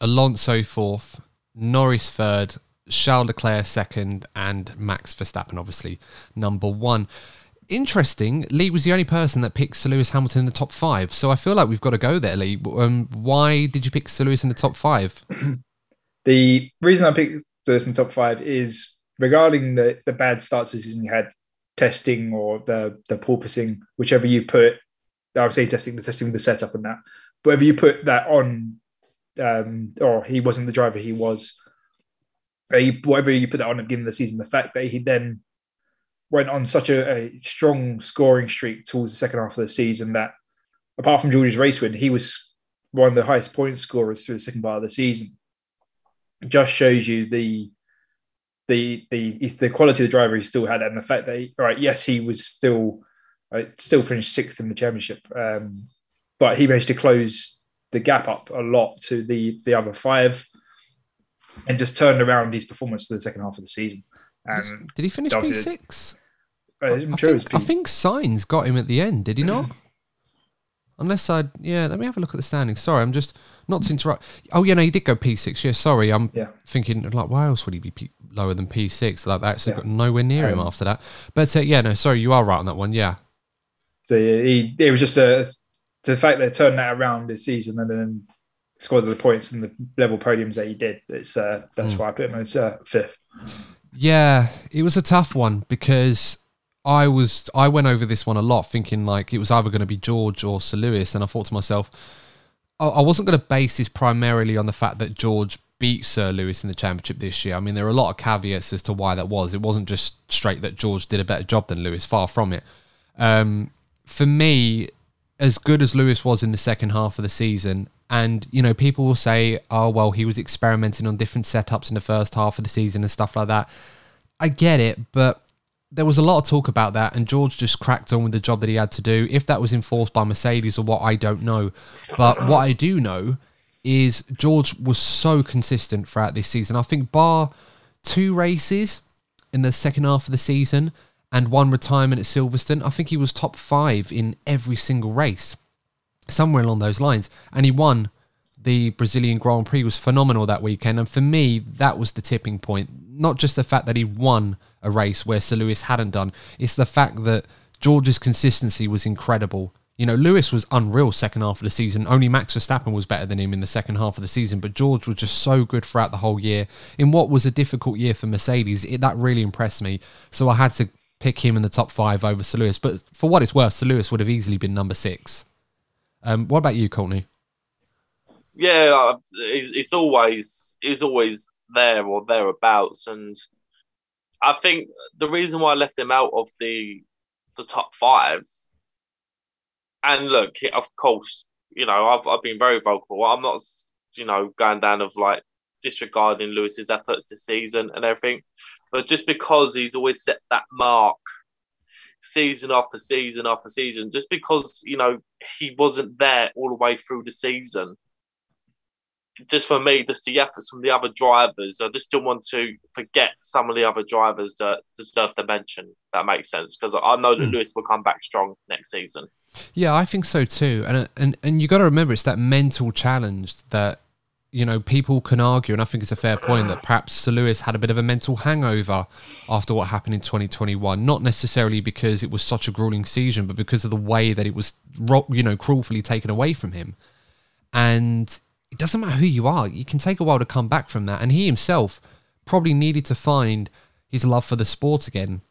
Alonso fourth, Norris third, Charles Leclerc second, and Max Verstappen, obviously, number one. Interesting, Lee was the only person that picked Sir Lewis Hamilton in the top five, so I feel like we've got to go there, Lee. Um, why did you pick Sir Lewis in the top five? The reason I picked this in the top five is regarding the, the bad start to season you had, testing or the the porpoising, whichever you put. I would say testing, the testing, the setup, and that. Whatever you put that on, um, or he wasn't the driver, he was. Whatever you put that on at the beginning of the season, the fact that he then went on such a, a strong scoring streak towards the second half of the season that, apart from George's race win, he was one of the highest point scorers through the second part of the season just shows you the the the the quality of the driver he still had, and the fact that he, right, yes, he was still uh, still finished sixth in the championship, um, but he managed to close the gap up a lot to the the other five, and just turned around his performance for the second half of the season. And did he finish P six? I'm I sure think, I think Sainz got him at the end. Did he not? Unless I, yeah, let me have a look at the standings. Sorry, I'm just not to interrupt. Oh yeah, no, he did go P6. Yeah, sorry, I'm yeah. thinking like, why else would he be P- lower than P6? Like they actually yeah. got nowhere near um, him after that. But uh, yeah, no, sorry, you are right on that one. Yeah. So he, it was just a the fact that they turned that around this season and then scored the points and the level podiums that he did. It's uh, that's mm. why I put him as uh, fifth. Yeah, it was a tough one because I was I went over this one a lot, thinking like it was either going to be George or Sir Lewis, and I thought to myself, I wasn't going to base this primarily on the fact that George beat Sir Lewis in the championship this year. I mean, there are a lot of caveats as to why that was. It wasn't just straight that George did a better job than Lewis. Far from it. Um, for me, as good as Lewis was in the second half of the season, and you know, people will say, "Oh, well, he was experimenting on different setups in the first half of the season and stuff like that." I get it, but there was a lot of talk about that, and George just cracked on with the job that he had to do. If that was enforced by Mercedes or what, I don't know. But what I do know is George was so consistent throughout this season. I think, bar two races in the second half of the season and one retirement at Silverstone, I think he was top five in every single race, somewhere along those lines. And he won the Brazilian Grand Prix, was phenomenal that weekend. And for me, that was the tipping point. Not just the fact that he won a race where Sir Lewis hadn't done. It's the fact that George's consistency was incredible. You know, Lewis was unreal second half of the season. Only Max Verstappen was better than him in the second half of the season, but George was just so good throughout the whole year. In what was a difficult year for Mercedes, it, that really impressed me. So I had to pick him in the top five over Sir Lewis. But for what it's worth, Sir Lewis would have easily been number six. Um, what about you, Courtney? Yeah, it's, it's always it's always there or thereabouts, and I think the reason why I left him out of the the top five, and look, of course, you know, I've I've been very vocal. I'm not, you know, going down of like disregarding Lewis's efforts this season and everything, but just because he's always set that mark season after season after season, just because you know he wasn't there all the way through the season just for me, just the efforts from the other drivers. I just don't want to forget some of the other drivers that deserve to mention. That makes sense because I know that mm. Lewis will come back strong next season. Yeah, I think so too. And and and you got to remember, it's that mental challenge that you know people can argue, and I think it's a fair point that perhaps Sir Lewis had a bit of a mental hangover after what happened in 2021. Not necessarily because it was such a grueling season, but because of the way that it was, you know, cruelly taken away from him. And it doesn't matter who you are, you can take a while to come back from that. And he himself probably needed to find his love for the sport again.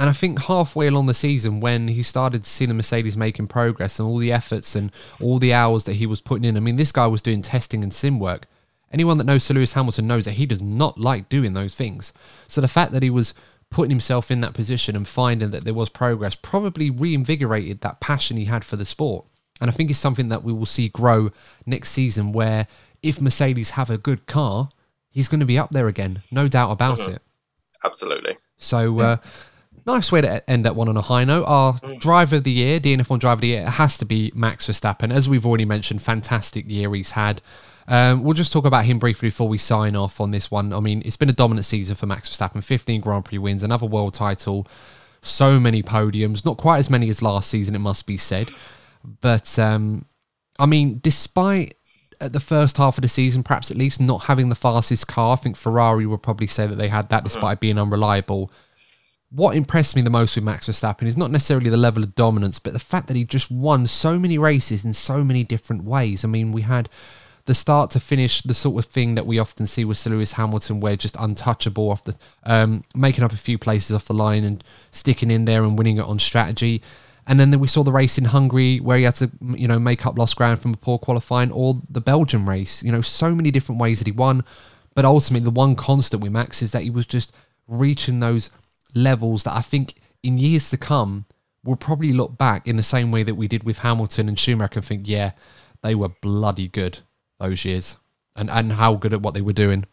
And I think halfway along the season, when he started to see the Mercedes making progress and all the efforts and all the hours that he was putting in, I mean, this guy was doing testing and sim work. Anyone that knows Sir Lewis Hamilton knows that he does not like doing those things. So the fact that he was putting himself in that position and finding that there was progress probably reinvigorated that passion he had for the sport. And I think it's something that we will see grow next season where if Mercedes have a good car, he's going to be up there again. No doubt about mm-hmm. it. Absolutely. So, uh, nice way to end that one on a high note. Our mm. driver of the year, DNF1 driver of the year, has to be Max Verstappen. As we've already mentioned, fantastic year he's had. Um, we'll just talk about him briefly before we sign off on this one. I mean, it's been a dominant season for Max Verstappen 15 Grand Prix wins, another world title, so many podiums, not quite as many as last season, it must be said. But um, I mean, despite at the first half of the season, perhaps at least not having the fastest car, I think Ferrari would probably say that they had that despite being unreliable. What impressed me the most with Max Verstappen is not necessarily the level of dominance, but the fact that he just won so many races in so many different ways. I mean, we had the start to finish, the sort of thing that we often see with Sir Lewis Hamilton, where just untouchable off the, um, making up a few places off the line and sticking in there and winning it on strategy. And then we saw the race in Hungary where he had to, you know, make up lost ground from a poor qualifying, or the Belgian race. You know, so many different ways that he won. But ultimately, the one constant with Max is that he was just reaching those levels that I think in years to come we'll probably look back in the same way that we did with Hamilton and Schumacher and think, yeah, they were bloody good those years and, and how good at what they were doing.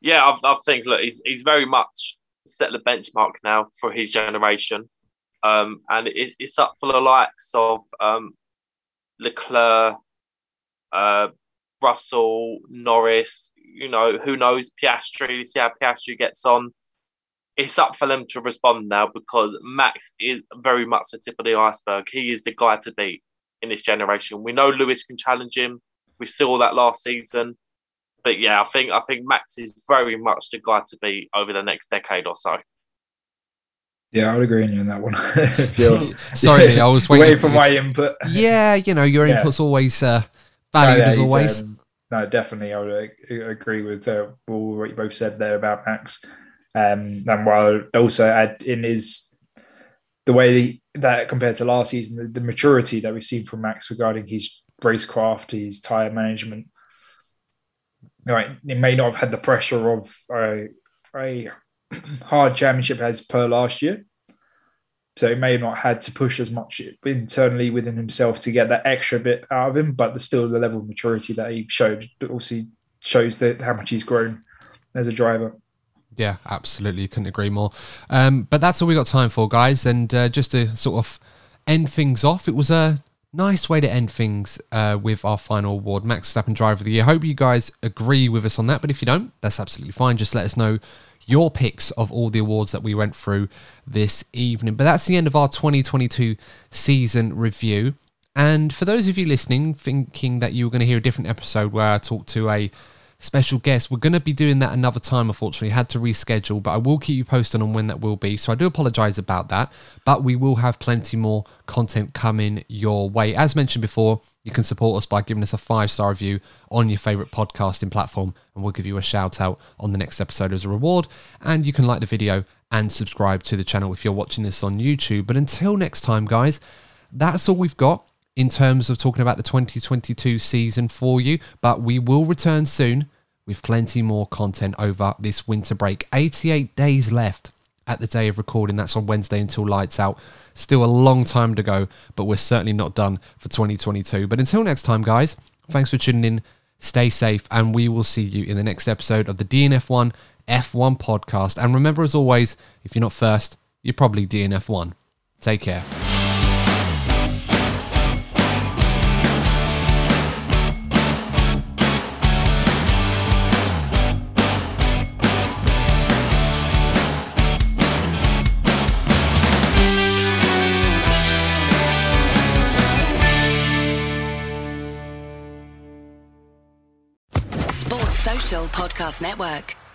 yeah, I, I, think look, he's he's very much set the benchmark now for his generation, um, and it's, it's up for the likes of um, Leclerc, uh, Russell, Norris. You know, who knows Piastri? See how Piastri gets on. It's up for them to respond now because Max is very much the tip of the iceberg. He is the guy to beat in this generation. We know Lewis can challenge him. We saw that last season but yeah, I think I think Max is very much the guy to be over the next decade or so. Yeah, I'd agree on you on that one. Sorry, I was waiting, waiting for my input. Yeah, you know, your yeah. input's always uh, valued no, yeah, as always. Um, no, definitely, I would agree with uh, what you both said there about Max. Um, and while also add in his the way that compared to last season, the, the maturity that we've seen from Max regarding his racecraft, his tire management, right, it may not have had the pressure of a, a hard championship as per last year. So he may have not had to push as much internally within himself to get that extra bit out of him, but there's still the level of maturity that he showed also shows that how much he's grown as a driver. Yeah, absolutely. Couldn't agree more. Um, but that's all we got time for, guys. And uh, just to sort of end things off, it was a nice way to end things uh, with our final award, Max Verstappen Driver of the Year. Hope you guys agree with us on that, but if you don't, that's absolutely fine. Just let us know your picks of all the awards that we went through this evening. But that's the end of our 2022 season review. And for those of you listening, thinking that you were going to hear a different episode where I talk to a special guest. We're going to be doing that another time, unfortunately. Had to reschedule, but I will keep you posted on when that will be. So I do apologize about that, but we will have plenty more content coming your way. As mentioned before, you can support us by giving us a five star review on your favorite podcasting platform, and we'll give you a shout out on the next episode as a reward. And you can like the video and subscribe to the channel if you're watching this on YouTube. But until next time, guys, that's all we've got in terms of talking about the 2022 season for you, but we will return soon with plenty more content over this winter break. 88 days left at the day of recording. That's on Wednesday until lights out. Still a long time to go, but we're certainly not done for 2022. But until next time, guys, thanks for tuning in. Stay safe, and we will see you in the next episode of the DNF1 F1 podcast. And remember, as always, if you're not first, you're probably DNF1. Take care. Podcast Network.